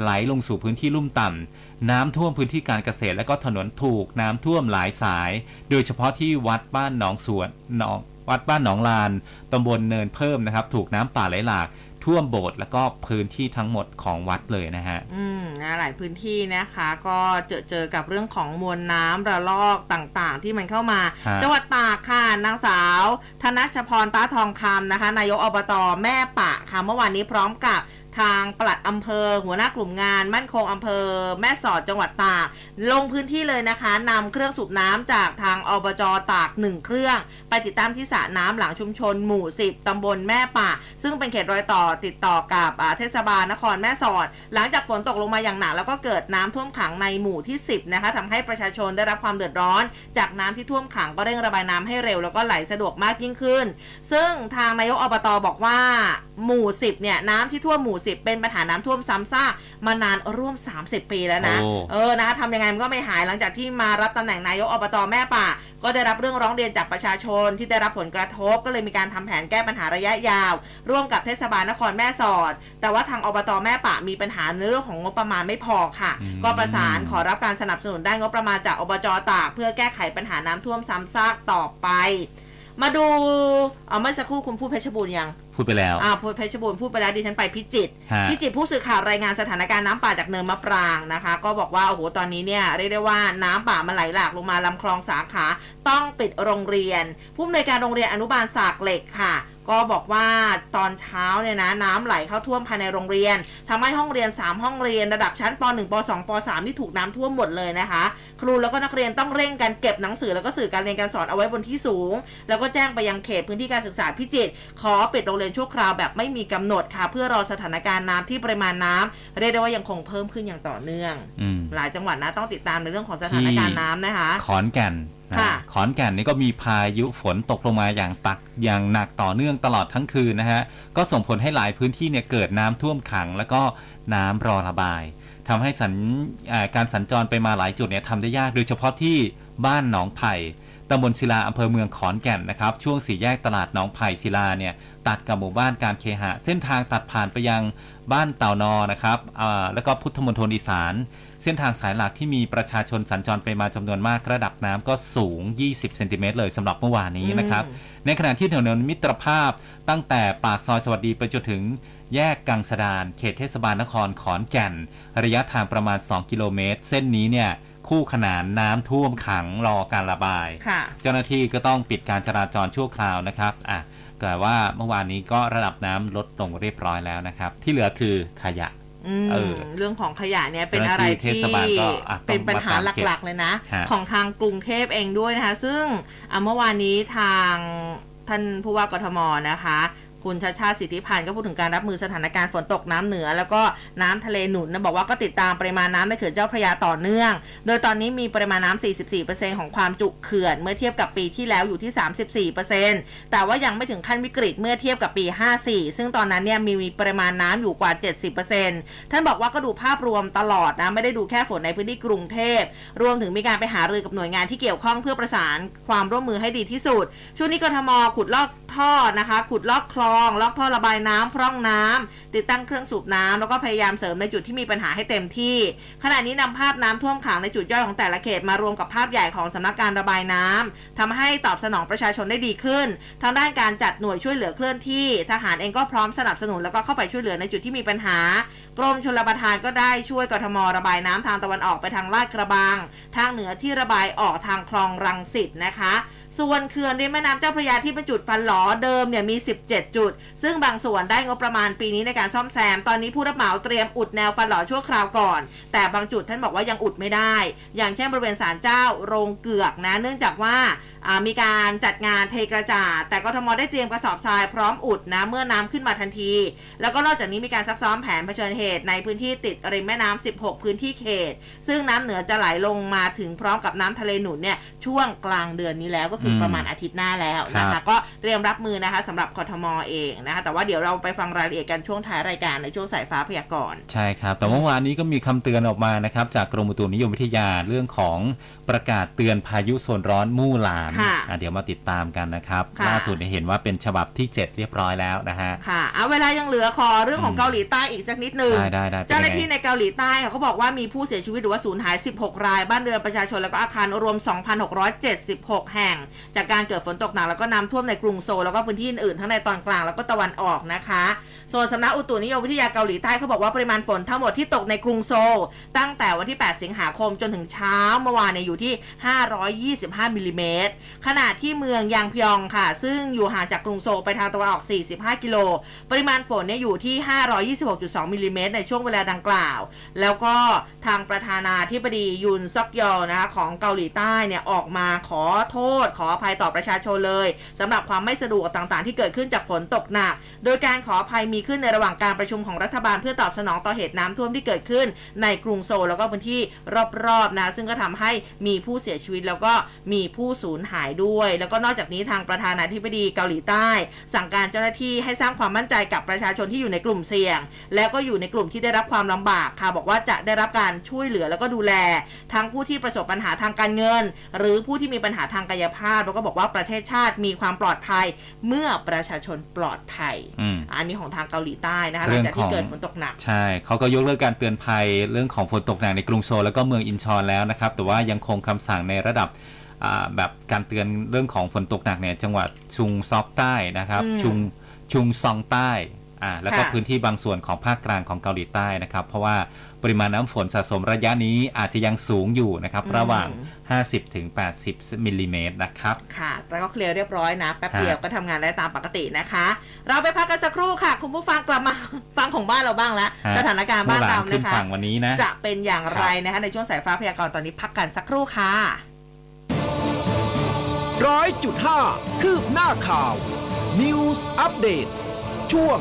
ไหลลงสู่พื้นที่ลุ่มต่ำ น้ำท่วมพื้นที่การเกษตรและก็ถนนถูกน้ำท่วมหลายสาย โดยเฉพาะที่วัดบ้านหนองสวนหนองวัดบ้านหนองลานตำบลเนินเพิ่มนะครับ ถูกน้ำป่าไหลหลากท่วมโบสถ์แล้วก็พื้นที่ทั้งหมดของวัดเลยนะฮะ อืมนะหลายพื้นที่นะคะ ก็เจอเจอกับเรื่องของมวลน้ำระลอกต่างๆ ที่มันเข้ามาฮะจังหวัดตากค่ะนางสาว ธนชพรต้าทองคำนะคะ นายกอบตแม่ปะค่ะเมื่อวานนี้พร้อมกับ ทางปลัดอำเภอ หัวหน้ากลุ่มงาน มั่นคงอำเภอ แม่สอดจังหวัดตากลงพื้นที่เลยนะคะนำเครื่องสูบน้ำจากทางอบจตากหนึ่งเครื่อง ไปติดตามที่สระน้ำหลังชุมชนหมู่ 10ตำบลแม่ป่า ซึ่งเป็นเขตรอยต่อติดต่อกับเทศบาลนครแม่สอด หลังจากฝนตกลงมาอย่างหนักแล้วก็เกิดน้ำท่วมขังในหมู่ที่ 10นะคะทำให้ประชาชนได้รับความเดือดร้อน จากน้ำที่ท่วมขังก็เร่งระบายน้ำให้เร็วแล้วก็ไหลสะดวกมากยิ่งขึ้น ซึ่งทางนายกอบตบอกว่าหมู่ 10เนี่ยน้ำที่ท่วมหมู่10เป็นปัญหาน้ำท่วมซ้ำซากมานานร่วม 30 ปีแล้วนะโอ้เออนะคะทำยังไงมันก็ไม่หายหลังจากที่มารับตำแหน่งนายกอบตแม่ป่า ก็ได้รับเรื่องร้องเรียนจากประชาชนที่ได้รับผลกระทบ ก็เลยมีการทำแผนแก้ปัญหาระยะยาว ร่วมกับเทศบาลนครแม่สอด แต่ว่าทางอบตแม่ป่ามีปัญหาในเรื่องของงบประมาณไม่พอค่ะอืมก็ประสานขอรับการสนับสนุนได้งบประมาณจากอบจตากเพื่อแก้ไขปัญหาน้ำท่วมซ้ำซากต่อไป มาดูเอาเมื่อสักครู่คุณพูดเพชรบูรณ์ยัง พูดไปแล้ว อ่าพูดเพชรบูรณ์พูดไปแล้วดิฉันไปพิจิตรฮะ พิจิตรผู้สื่อข่าวรายงานสถานการณ์น้ำป่าจากเนินมะปรางนะคะ ก็บอกว่าโอ้โหตอนนี้เนี่ยเรียกได้ว่าน้ำป่ามันไหลหลากลงมาลำคลองสาขา ต้องปิดโรงเรียน ผู้อำนวยการโรงเรียนอนุบาลสากเหล็กค่ะ ก็บอกว่าตอนเช้าเนี่ยนะน้ำไหลเข้าท่วมภายในโรงเรียนทำให้ห้องเรียน 3 ห้องเรียนระดับชั้นป .1 ป .2 ป .3 ที่ถูกน้ำท่วมหมดเลยนะคะ ครูแล้วก็นักเรียนต้องเร่งกันเก็บหนังสือแล้วก็สื่อการเรียนการสอนเอาไว้บนที่สูง แล้วก็แจ้งไปยังเขตพื้นที่การศึกษาพิจิตรขอปิดโรงเรียนชั่วคราวแบบไม่มีกำหนดค่ะ เพื่อรอสถานการณ์น้ำที่ปริมาณน้ำเรียกได้ว่ายังคงเพิ่มขึ้นอย่างต่อเนื่องอืมหลายจังหวัดนะต้องติดตามในเรื่องของสถานการณ์น้ำนะคะ ขอนแก่นนะค่ะ ขอนแก่นนี่ก็มีพายุฝนตกลงมาอย่างตักอย่างหนักต่อเนื่องตลอดทั้งคืนนะฮะ ก็ส่งผลให้หลายพื้นที่เนี่ยเกิดน้ำท่วมขัง แล้วก็น้ำรอระบายทำให้สัญอ่าการสัญจรไปมาหลายจุดเนี่ยทำได้ยากโดยเฉพาะที่บ้านหนองไผ่ตำบลศิลาอำเภอเมืองขอนแก่นนะครับ ช่วงสี่แยกตลาดหนองไผ่ศิลาเนี่ยตัดกับหมู่บ้านการเคหะ เส้นทางตัดผ่านไปยังบ้านเต่านอนะครับอ่าแล้วก็พุทธมณฑลอีสาน เส้นทางสายหลักที่มีประชาชนสัญจรไปมาจำนวนมากระดับน้ำก็สูง 20 เซนติเมตรเลยสำหรับเมื่อวานนี้นะครับอืมในขณะที่ถนนมิตรภาพตั้งแต่ปากซอยสวัสดีไปจนถึงแยกกังสดาน เขตเทศบาลนครขอนแก่น ระยะทางประมาณ 2 กิโลเมตร เส้นนี้เนี่ยคู่ขนานน้ำท่วมขังรอการระบายค่ะเจ้าหน้าที่ก็ต้องปิดการจราจรชั่วคราวนะครับอะแต่ว่าเมื่อวานนี้ก็ระดับน้ำลดลงเรียบร้อยแล้วนะครับ ที่เหลือคือขยะอืม เออเรื่องของขยะเนี่ยเป็นอะไรเจ้าหน้าที่ที่เทศบาลก็อะต้องเป็นปัญหามาตามเก็บหลักๆเลยนะฮะของทางกรุงเทพเองด้วยนะคะ ซึ่งอะเมื่อวานนี้ทางท่านผู้ว่ากทมนะคะ คุณชาชาสิทธิพันธ์ก็พูดถึงการรับมือสถานการณ์ฝนตกน้ำเหนือ แล้วก็น้ำทะเลหนุนนะบอกว่าก็ติดตามปริมาณน้ำในเขื่อนเจ้าพระยาต่อเนื่อง โดยตอนนี้มีปริมาณน้ำ44%ของความจุเขื่อน เมื่อเทียบกับปีที่แล้วอยู่ที่ 34%แต่ว่ายังไม่ถึงขั้นวิกฤตเมื่อเทียบกับปี 54 ซึ่งตอนนั้นเนี่ยมีมีปริมาณน้ำอยู่กว่า 70%ท่านบอกว่าก็ดูภาพรวมตลอดนะไม่ได้ดูแค่ฝนในพื้นที่กรุงเทพรวมถึงมีการไปหารือกับหน่วยงานที่เกี่ยวข้องเพื่อประสานความร่วมมือให้ดีที่สุดช่วงนี้กทมขุดลอกท่อนะคะ ขุดลอกคลองล็อกท่อระบายน้ำพร่องน้ำติดตั้งเครื่องสูบน้ำแล้วก็พยายามเสริมในจุดที่มีปัญหาให้เต็มที่ ขณะนี้นำภาพน้ำท่วมขังในจุดย่อยของแต่ละเขตมารวมกับภาพใหญ่ของสำนักการระบายน้ำทำให้ตอบสนองประชาชนได้ดีขึ้น ทางด้านการจัดหน่วยช่วยเหลือเคลื่อนที่ ทหารเองก็พร้อมสนับสนุนแล้วก็เข้าไปช่วยเหลือในจุดที่มีปัญหา กรมชลประทานก็ได้ช่วยกทมระบายน้ำทางตะวันออกไปทางลาดกระบัง ทางเหนือที่ระบายออกทางคลองรังสิตนะคะ ส่วนเขื่อนริมแม่น้ำเจ้าพระยาที่เป็นจุดฟันหลอเดิมเนี่ยมี 17 จุด ซึ่งบางส่วนได้งบประมาณปีนี้ในการซ่อมแซม ตอนนี้ผู้รับเหมาเตรียมอุดแนวฟันหลอชั่วคราวก่อน แต่บางจุดท่านบอกว่ายังอุดไม่ได้ อย่างเช่นบริเวณศาลเจ้าโรงเกือกนะ เนื่องจากว่าอ่ามีการจัดงานเทกระจาดแต่กทมได้เตรียมกระสอบทรายพร้อมอุดนะเมื่อน้ำขึ้นมาทันที แล้วก็นอกจากนี้มีการซักซ้อมแผนเผชิญเหตุในพื้นที่ติดริมแม่น้ำ16 พื้นที่เขต ซึ่งน้ำเหนือจะไหลลงมาถึงพร้อมกับน้ำทะเลหนุนเนี่ยช่วงกลางเดือนนี้แล้วก็คืออมประมาณอาทิตย์หน้าแล้วนะครัคะบก็เตรียมรับมือนะคะสำหรับกทมเองนะคะแต่ว่าเดี๋ยวเราไปฟังรายละเอียดกันช่วงท้ายรายการในช่วงสายฟ้าพยากรณ์ใช่ครับ แต่เมื่อวานนี้ก็มีคำเตือนออกมานะครับจากกรมอุตุนิยมวิทยาเรื่องของประกาศเตือนพายุโซนร้อนมู่หลานค่ะอะเดี๋ยวมาติดตามกันนะครับค่ะล่าสุดเนี่ยเห็นว่าเป็นฉบับที่ 7 เรียบร้อยแล้วนะฮะ ค่ะเอาเวลายังเหลือขอเรื่องของอืมเกาหลีใต้อีกสักนิดหนึ่งได้ได้ได้เป็นเจ้าหน้ายังไงที่ในเกาหลีใต้ค่ะเขาบอกว่ามีผู้เสียชีวิตหรือว่าสูญหาย 16 ราย บ้านเรือนประชาชนแล้วก็อาคารรวม 2,676 แห่ง จากการเกิดฝนตกหนักแล้วก็น้ำท่วมในกรุงโซลแล้วก็พื้นที่อื่นๆทั้งในตอนกลางแล้วก็ตะวันออกนะคะส่วนสำนักอุตุนิยมวิทยาเกาหลีใต้เขาบอกว่าปริมาณฝนทั้งหมดที่ตกในกรุงโซลตั้งแต่วันที่ 8 สิงหาคมจนถึงเช้าเมื่อวานเนี่ยอยู่ที่ 525มิลลิเมตรขณะที่เมืองยางพยองค่ะ ซึ่งอยู่ห่างจากกรุงโซลไปทางตะวันออก 45 กิโล ปริมาณฝนเนี่ยอยู่ที่ 526.2มิลลิเมตรในช่วงเวลาดังกล่าว แล้วก็ทางประธานาธิบดียุนซอกยอนะคะของเกาหลีใต้เนี่ยออกมาขอโทษ ขออภัยต่อประชาชนเลยสำหรับความไม่สะดวกต่างๆ ที่เกิดขึ้นจากฝนตกหนัก โดยการขออภัยมีขึ้นในระหว่างการประชุมของรัฐบาลเพื่อตอบสนองต่อเหตุน้ำท่วมที่เกิดขึ้นในกรุงโซลแล้วก็พื้นที่รอบๆนะซึ่งก็ทำให้มีผู้เสียชีวิตแล้วก็มีผู้สูญหายด้วย แล้วก็นอกจากนี้ทางประธานาธิบดีเกาหลีใต้ สั่งการเจ้าหน้าที่ให้สร้างความมั่นใจกับประชาชนที่อยู่ในกลุ่มเสี่ยง แล้วก็อยู่ในกลุ่มที่ได้รับความลำบากค่ะบอกว่าจะได้รับการช่วยเหลือแล้วก็ดูแล ทั้งผู้ที่ประสบปัญหาทางการเงิน หรือผู้ที่มีปัญหาทางกายภาพ แล้วก็บอกว่าประเทศชาติมีความปลอดภัยเมื่อประชาชนปลอดภัยอืมอันนี้ของทางเกาหลีใต้นะคะหเรื่ลัองงจากที่ของเกิดฝนตกหนักใช่เขาก็ยกเลิกการเตือนภัยเรื่องของฝนตกหนักในกรุงโซลแล้วก็เมืองอินชอนแล้วนะครับแต่ว่ายังคงคำสั่งในระดับอ่า แบบการเตือนเรื่องของฝนตกหนักเนี่ยจังหวัดชุงซอกใต้นะครับอืมชุงชุงซองใต้อ่าแล้วก็ค่ะพื้นที่บางส่วนของภาคกลางของเกาหลีใต้นะครับ เพราะว่าปริมาณน้ำฝนสะสมระยะนี้อาจจะยังสูงอยู่นะครับ ระหว่าง 50ถึง80มิลลิเมตรนะครับ ค่ะแต่ก็เคลียร์เรียบร้อยนะ แป๊บฮะเดียวก็ทำงานได้ตามปกตินะคะ เราไปพักกันสักครู่ค่ะ คุณผู้ฟังกลับมาฟังของบ้านเราบ้างแล้วฮะสถานการณ์บ้านมู่หลเราขึ้นนะคะฝั่งวันนี้นะจะเป็นอย่างไรนะคะ ในช่วงสายฟ้าพยากรณ์ตอนนี้พักกันสักครู่ค่ะ ร้อยจุดห้าคืบหน้าข่าว News อัปเดตช่วง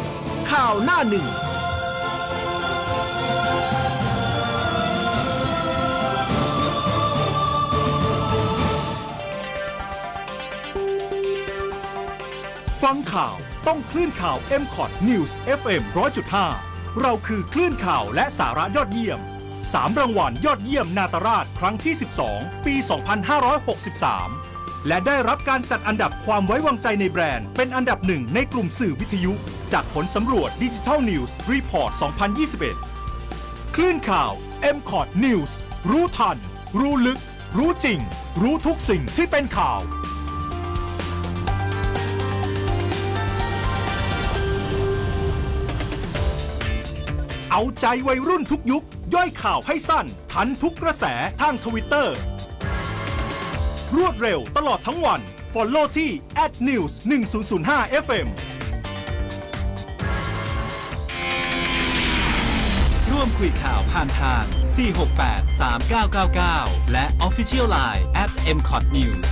ข่าวหน้าหนึ่งฟังข่าวต้องคลื่นข่าว m c o t News FM 100.5 เราคือคลื่นข่าวและสาระยอดเยี่ยม 3 รางวัลยอดเยี่ยมนาตราชครั้งที่ 12 ปี 2563 และได้รับการจัดอันดับความไว้วางใจในแบรนด์ เป็นอันดับหนึ่งในกลุ่มสื่อวิทยุ จากผลสำรวจ Digital News Report 2021 คลื่นข่าว m c o t News รู้ทัน รู้ลึก รู้จริง รู้ทุกสิ่งที่เป็นข่าว เอาใจวัยรุ่นทุกยุค ย่อยข่าวให้สั้น ทันทุกกระแสทางทวิตเตอร์ รวดเร็วตลอดทั้งวัน Follow ที่ @news 1005 FM ร่วมคุยข่าวผ่านทาง 468 3999 และ Official Line at m c o t News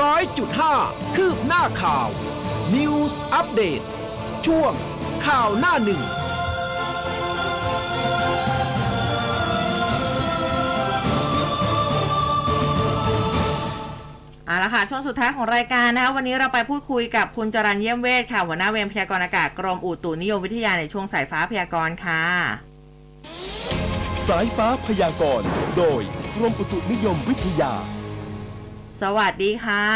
ร้อยจุดห้าคืบหน้าข่าว News อัปเดตช่วงข่าวหน้าหนึ่ง เอาละค่ะ ช่วงสุดท้ายของรายการนะคะวันนี้เราไปพูดคุยกับคุณจรันเยี่ยมเวทค่ะ หัวหน้าเวรพยากรณ์อากาศกรมอุตุนิยมวิทยาในช่วงสายฟ้าพยากรณ์ค่ะ สายฟ้าพยากรณ์โดยกรมอุตุนิยมวิทยา สวัสดีค่ะ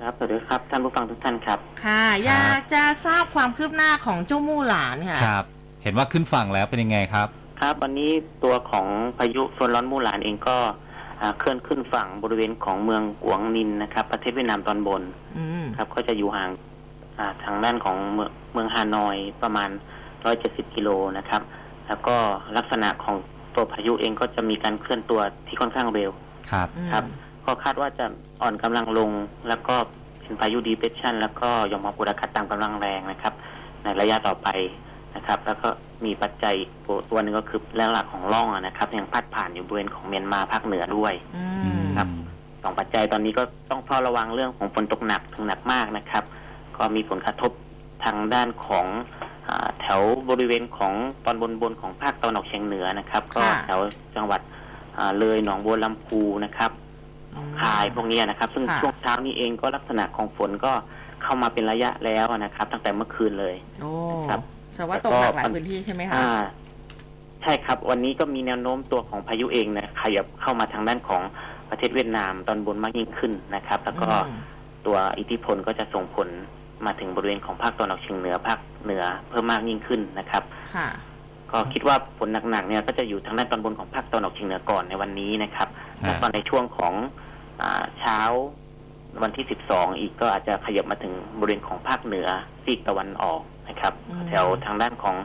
ครับสวัสดีครับท่านผู้ฟังทุกท่านครับ ค่ะ อยากจะทราบความคืบหน้าของเจ้ามู่หลานค่ะครับ เห็นว่าขึ้นฝั่งแล้วเป็นยังไงครับ ครับวันนี้ตัวของพายุโซนร้อนมู่หลานเองก็อ่า เคลื่อนขึ้นฝั่งบริเวณของเมืองกวงนินนะครับ ประเทศเวียดนามตอนบนอืมครับ ก็จะอยู่ห่างอ่าทางด้านของเมืองเมืองฮานอยประมาณ 170 กิโลนะครับ แล้วก็ลักษณะของตัวพายุเองก็จะมีการเคลื่อนตัวที่ค่อนข้างเร็วครับครับก็คาดว่าจะอ่อนกำลังลงแล้วก็เป็นพายุดีเพรสชันแล้วก็ยอมความกดอากาศต่ำกำลังแรงนะครับ ในระยะต่อไปนะครับ แล้วก็ มีปัจจัยตัวตัวหนึ่งก็คือแรงหลักของร่องอะนะครับ ยังพัดผ่านอยู่บริเวณของเมียนมาภาคเหนือด้วยอืมครับสองปัจจัยตอนนี้ก็ต้องเฝ้าระวังเรื่องของฝนตกหนักถึงหนักมากนะครับ ก็มีผลกระทบทางด้านของอาแถวบริเวณของตอนบนบนๆของภาคตะวันออกเฉียงเหนือนะครับ ก็ค่ะแถวจังหวัดอ่าเลยหนองบัวลำพูนะครับคายพวกนี้นะครับ ซึ่งค่ะช่วงเช้านี้เองก็ลักษณะของฝนก็เข้ามาเป็นระยะแล้วนะครับ ตั้งแต่เมื่อคืนเลยโอ้ครับ แต่ว่าตกหนักหลายพื้นที่ใช่ไหมคะอ่าใช่ครับ วันนี้ก็มีแนวโน้มตัวของพายุเองนะขยับเข้ามาทางด้านของประเทศเวียดนามตอนบนมากยิ่งขึ้นนะครับ แล้วก็อืมตัวอิทธิพลก็จะส่งผลมาถึงบริเวณของภาคตะวันออกเฉียงเหนือภาคเหนือเพิ่มมากยิ่งขึ้นนะครับค่ะก็คิดว่าฝนหนักๆเนี่ยก็จะอยู่ทางด้านตอนบนของภาคตะวันออกเฉียงเหนือก่อนในวันนี้นะครับอ่าแล้วก็ในช่วงของอาเช้าวันที่ 12 อีกก็อาจจะขยับมาถึงบริเวณของภาคเหนือซีกตะวันออก นะครับอืมแถวทางด้านของ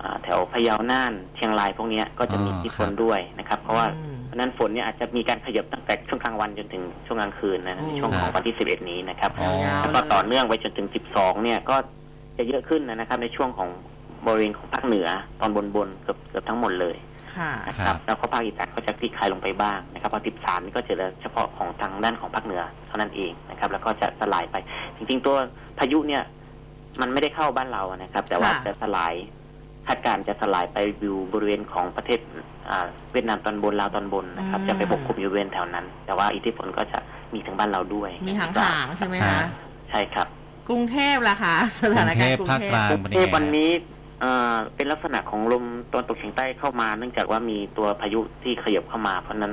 อาแถวพะเยาน่านเชียงรายพวกเนี้ยก็จะมีอ๋ออิทธิพลครับด้วยนะครับ เพราะว่าอืมเพราะฉะนั้นฝนเนี่ยอาจจะมีการขยับตั้งแต่ช่วงกลางวันจนถึงช่วงกลางคืนนะในช่วงของวันที่ 11 นี้นะครับอ๋อยาวแล้วก็ต่อเนื่องไปจนถึง 12 เนี่ยก็จะเยอะขึ้นนะครับ ในช่วงของบริเวณของภาคเหนือตอนบนบนๆเกือบเกือบทั้งหมดเลยค่ะนะคครัรับบแล้วก็ภาคอีสานก็จะคลี่คลายลงไปบ้างนะครับพอ 13 นี่ก็จะเหลือเฉพาะของทางด้านของภาคเหนือเท่านั้นเองนะครับ แล้วก็จะสลายไป จริง ๆ ตัวพายุเนี่ย มันไม่ได้เข้าบ้านเรานะครับ แต่ว่าค่ะ จะสลายคาดการณ์จะสลายไปอยู่บริเวณของประเทศอ่าเวียดนามตอนบนลาวตอนบนนะครับ จะไปปกคลุมอยู่บริเวณแถวนั้น แต่ว่าอิทธิพลก็จะมีถึงบ้านเราด้วยมีหางหางๆใช่ไหมคะใช่ครับ กรุงเทพล่ะคะสถานการณ์กรุงภาคเทกลางพกรุงเทพวันนี้เอ่อเป็นลักษณะของลมตะวันตกเฉียงใต้เข้ามา เนื่องจากว่ามีตัวพายุที่ขยับเข้ามา เพราะฉะนั้น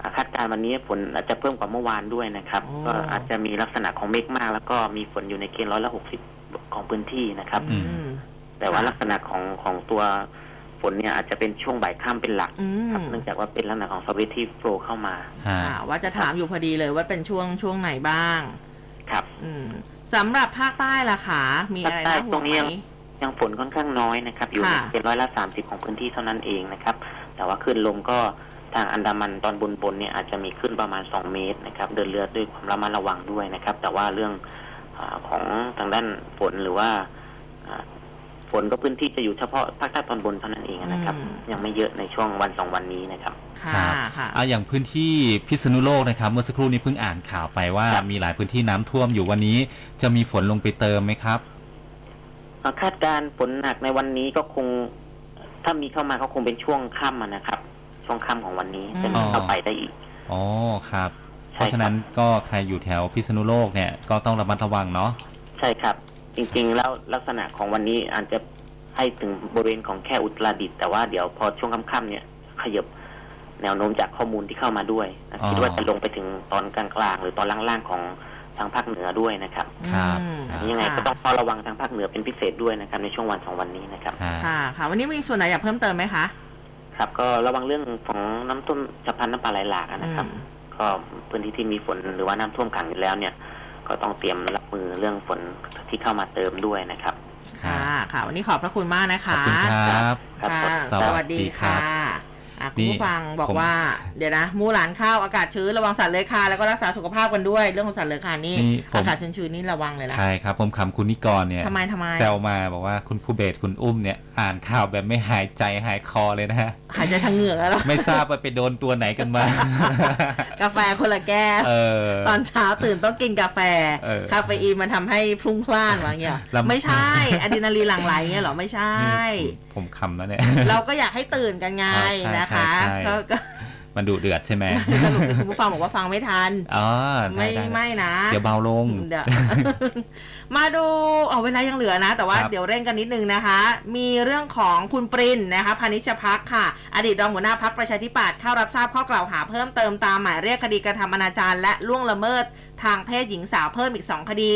อ่าคาดการณ์วันนี้ฝนอาจจะเพิ่มกว่าเมื่อวานด้วยนะครับอ๋อก็อาจจะมีลักษณะของเมฆมาก แล้วก็มีฝนอยู่ในเกณฑ์ร้อยละหกสิบ ของพื้นที่นะครับอือืมแต่ว่าค่ะลักษณะของของตัวฝนเนี่ยอาจจะเป็นช่วงบ่ายค่ำเป็นหลักอืมครับเนื่องจากว่าเป็นลักษณะของ southwesterly flow เข้ามาฮะค่ะว่าจะถามอยู่พอดีเลยว่าเป็นช่วงช่วงไหนบ้าง ครับ อืมสำหรับภาคใต้ล่ะคะมีอะไรภาคใต้น่าห่ตวรงงนี้ไหมยังยังฝนค่อนข้างน้อยนะครับ อยู่ค่ะเป็นร้อยละสามสิบของพื้นที่เท่านั้นเองนะครับ แต่ว่าคลื่นลมก็ทางอันดามันตอนบนบนๆเนี่ยอาจจะมีขึ้นประมาณสองเมตรนะครับ เดินเรือด้วยความระมัดระวังด้วยนะครับ แต่ว่าเรื่อง อาของทางด้านฝนหรือว่าอ่าฝนก็พื้นที่จะอยู่เฉพาะภาคใต้ตอนบนเท่านั้นเองนะครับอืมยังไม่เยอะในช่วงวันสองวันนี้นะครับค่ะครับค่ะอะอย่างพื้นที่พิษณุโลกนะครับ เมื่อสักครู่นี้เพิ่งอ่านข่าวไปว่าครับมีหลายพื้นที่น้ำท่วมอยู่วันนี้ จะมีฝนลงไปเติมไหมครับเอ่อคาดการณ์ฝนหนักในวันนี้ก็คง ถ้ามีเข้ามาก็คงเป็นช่วงค่ำอะนะครับ ช่วงค่ำของวันนี้อืมจะมีเข้าไปได้อีกอ๋อครับ เพใช่ราะฉะนั้นก็ใครอยู่แถวพิษณุโลกเนี่ยก็ต้องระมัดระวังเนาะใช่ครับ จริงๆ แล้วลักษณะของวันนี้อาจจะให้ถึงบริเวณของแค่อุตรดิตถ์แต่ว่าเดี๋ยวพอช่วงค่ำๆเนี่ย ขยับแนวโน้มจากข้อมูลที่เข้ามาด้วยนะอ๋อคิดว่าจะลงไปถึงตอนกลางๆหรือตอนล่างๆของทางภาคเหนือด้วยนะครับครับอืมอ่ายังไงค่ะก็ต้องเฝ้าระวังทางภาคเหนือเป็นพิเศษด้วยนะครับในช่วงวันสองวันนี้นะครับฮะค่ะค่ะ วันนี้มีส่วนไหนอยากเพิ่มเติมไหมคะ ครับ ก็ระวังเรื่องของน้ำท่วมฉับพลันน้ำป่าไหลหลากอะนะครับอืม ก็พื้นที่ที่มีฝนหรือว่าน้ำท่วมขังอยู่แล้วเนี่ย ก็ต้องเตรียมรับมือเรื่องฝนที่เข้ามาเติมด้วยนะครับ ค่ะค่ะ วันนี้ขอบพระคุณมากนะขคะอบคุณครับครับค่ะสสวัวัสสดีดีครัค่ะบอะนี่คุณผู้ฟังบอกผมว่าเดี๋ยวนะมูหลานข้าวอากาศชื้นระวังสัตว์เลื้อยคลานแล้วก็รักษาสุขภาพกันด้วยเรื่องของสัตว์เลื้อยคลานนี่นี่ผมอากาศชื้นๆนี่ระวังเลยนะใช่ครับผมคำคุณนิกรเนี่ยทำไมทำไมแซวมาบอกว่าคุณภูเบศรคุณอุ้มเนี่ย อ่านข่าวแบบไม่หายใจหายคอเลยนะฮะ หายใจทางเหงือกแล้วเหรอไม่ทราบว่าไปโดนตัวไหนกันมา กาแฟคนละแก้วเออตอนเช้าตื่นต้องกินกาแฟเออคาเฟอีนมันทำให้พรุ่งพล่านวะเงี้ยลำไม่ใช่ อะดรีนาลีนหลั่งไหลเงี้ยเหรอ ไม่ใช่นี่ผมคำแล้วเนี่ย เราก็อยากให้ตื่นกันไงอ๋อใช่นะคะใช่ใช่ก็ก็ มันดุเดือดใช่ไหมสรุปคือคุณผู้ฟังบอกว่าฟังไม่ทันอ๋อได้ไม่ได้ไม่นะ เดี๋ยวเบาลงเดี๋ยวมาดูเอาเวลายังเหลือนะ แต่ว่าครับเดี๋ยวเร่งกันนิดนึงนะคะ มีเรื่องของคุณปรินนะคะพานิชพักค่ะ อดีตรองหัวหน้าพักประชาธิปัตย์เข้ารับทราบข้อกล่าวหาเพิ่มเติมตามหมายเรียกคดีกระทำอนาจารและล่วงละเมิดทางเพศหญิงสาวเพิ่มอีก 2 คดี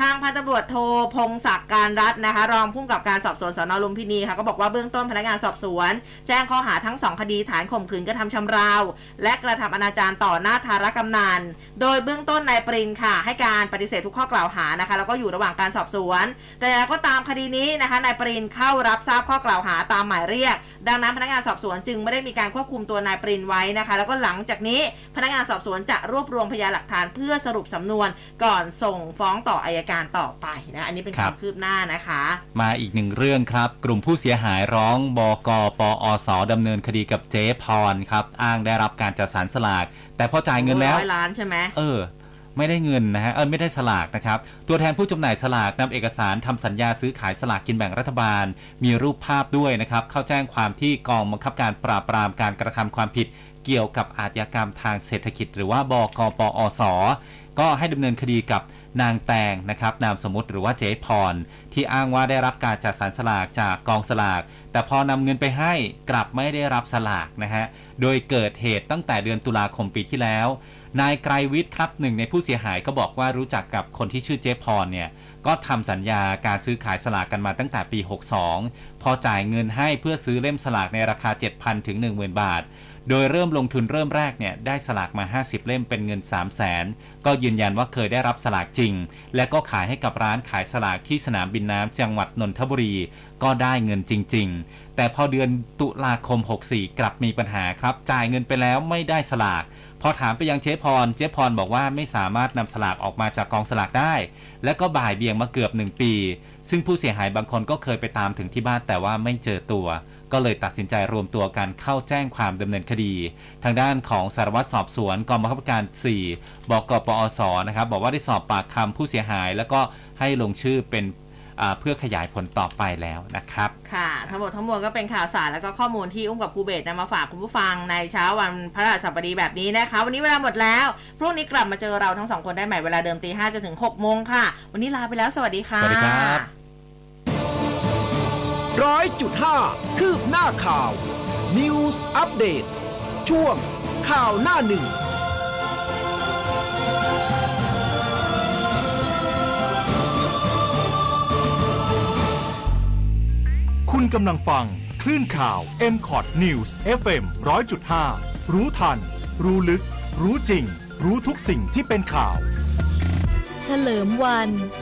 ทางพันตำรวจโทพงศักดิ์การรัตน์นะคะ รองผู้กำกับการสอบสวนสนลุมพินีค่ะก็บอกว่าเบื้องต้นพนักงานสอบสวน แจ้งข้อหาทั้ง2คดีฐานข่มขืนกระทำชำเราวและกระทำอนาจารต่อหน้าทารกำนันโดยเบื้องต้นนายปรินค่ะ ให้การปฏิเสธทุกข้อกล่าวหานะคะ แล้วก็อยู่ระหว่างการสอบสวน แต่ก็ตามคดีนี้นะคะนายปรินเข้ารับทราบข้อกล่าวหาตามหมายเรียก ดังนั้นพนักงานสอบสวนจึงไม่ได้มีการควบคุมตัวนายปรินไว้นะคะ แล้วก็หลังจากนี้พนักงานสอบสวนจะรวบรวมพยานหลักฐานเพื่อสรุปสำนวน ก่อนส่งฟ้องต่ออายการต่อไปนะ อันนี้เป็นคครัวาบมคืบหน้านะคะ มาอีกหนึ่งเรื่องครับ กลุ่มผู้เสียหายร้องบกปอสดำเนินคดีกับเจ๊พรครับ อ้างได้รับการจัดสรรสลาก แต่พอจ่ายเงินแล้วร้อยล้านใช่ไหมเออไม่ได้เงินนะฮะเออไม่ได้สลากนะครับ ตัวแทนผู้จำหน่ายสลากนำเอกสารทำสัญญาซื้อขายสลากกินแบ่งรัฐบาล มีรูปภาพด้วยนะครับ เข้าแจ้งความที่กองบังคับการปราบปรามการกระทำความผิด เกี่ยวกับอาชญากรรมทางเศรษฐกิจ หรือว่าบกปอส ก็ให้ดำเนินคดีกับ นางแตงนะครับนามสมมติหรือว่าเจ๊พร ที่อ้างว่าได้รับการจัดสรรสลากจากกองสลาก แต่พอนำเงินไปให้กลับไม่ได้รับสลากนะฮะโดยเกิดเหตุตั้งแต่เดือนตุลาคมปีที่แล้ว นายไกรวิทย์ครับหนึ่งในผู้เสียหายก็บอกว่ารู้จักกับคนที่ชื่อเจ๊พรเนี่ยก็ทำสัญญาการซื้อขายสลากกันมาตั้งแต่ปี 62 พอจ่ายเงินให้เพื่อซื้อเล่มสลากในราคา 7,000 ถึง 10,000 บาท โดยเริ่มลงทุนเริ่มแรกเนี่ยได้สลากมา 50 เล่มเป็นเงิน 3 0 0แสนก็ยืนยันว่าเคยได้รับสลากจริง และก็ขายให้กับร้านขายสลากที่สนามบินน้ำจังหวัดนนทบุรี ก็ได้เงินจริง ๆ แต่พอเดือนตุลาคม 64 กลับมีปัญหาครับ จ่ายเงินไปแล้วไม่ได้สลากพอถามไปยังเจ๊พร เจ๊พรบอกว่าไม่สามารถนำสลากออกมาจากกองสลากได้ และก็บ่ายเบี่ยงมาเกือบ 1 ปี ซึ่งผู้เสียหายบางคนก็เคยไปตามถึงที่บ้านแต่ว่าไม่เจอตัว ก็เลยตัดสินใจรวมตัวกันเข้าแจ้งความดำเนินคดี ทางด้านของสารวัตรสอบสวนกองบังคับการ 4 บกปอสนะครับบอกว่าได้สอบปากคำผู้เสียหาย แล้วก็ให้ลงชื่อเป็นอ่าเพื่อขยายผลต่อไปแล้วนะครับ ค่ะ ทั้งหมดทั้งมวลก็เป็นข่าวสารแล้วก็ข้อมูลที่อุ้มกับครูเบสนำมาฝากคุณผู้ฟังในเช้าวันพระราชบดีแบบนี้นะคะ วันนี้เวลาหมดแล้ว พรุ่งนี้กลับมาเจอเราทั้งสองคนได้ใหม่เวลาเดิมตีห้าจนถึงหกโมงค่ะ วันนี้ลาไปแล้วสวัสดีค่ะ สวัสดีครับ ร้อยจุดห้าคืบหน้าข่าว News อัปเดตช่วงข่าวหน้าหนึ่งคุณกำลังฟังลื่นข่าว m c o t News FM 100.5 รู้ทัน รู้ลึก รู้จริง รู้ทุกสิ่งที่เป็นข่าว เฉลิมวัน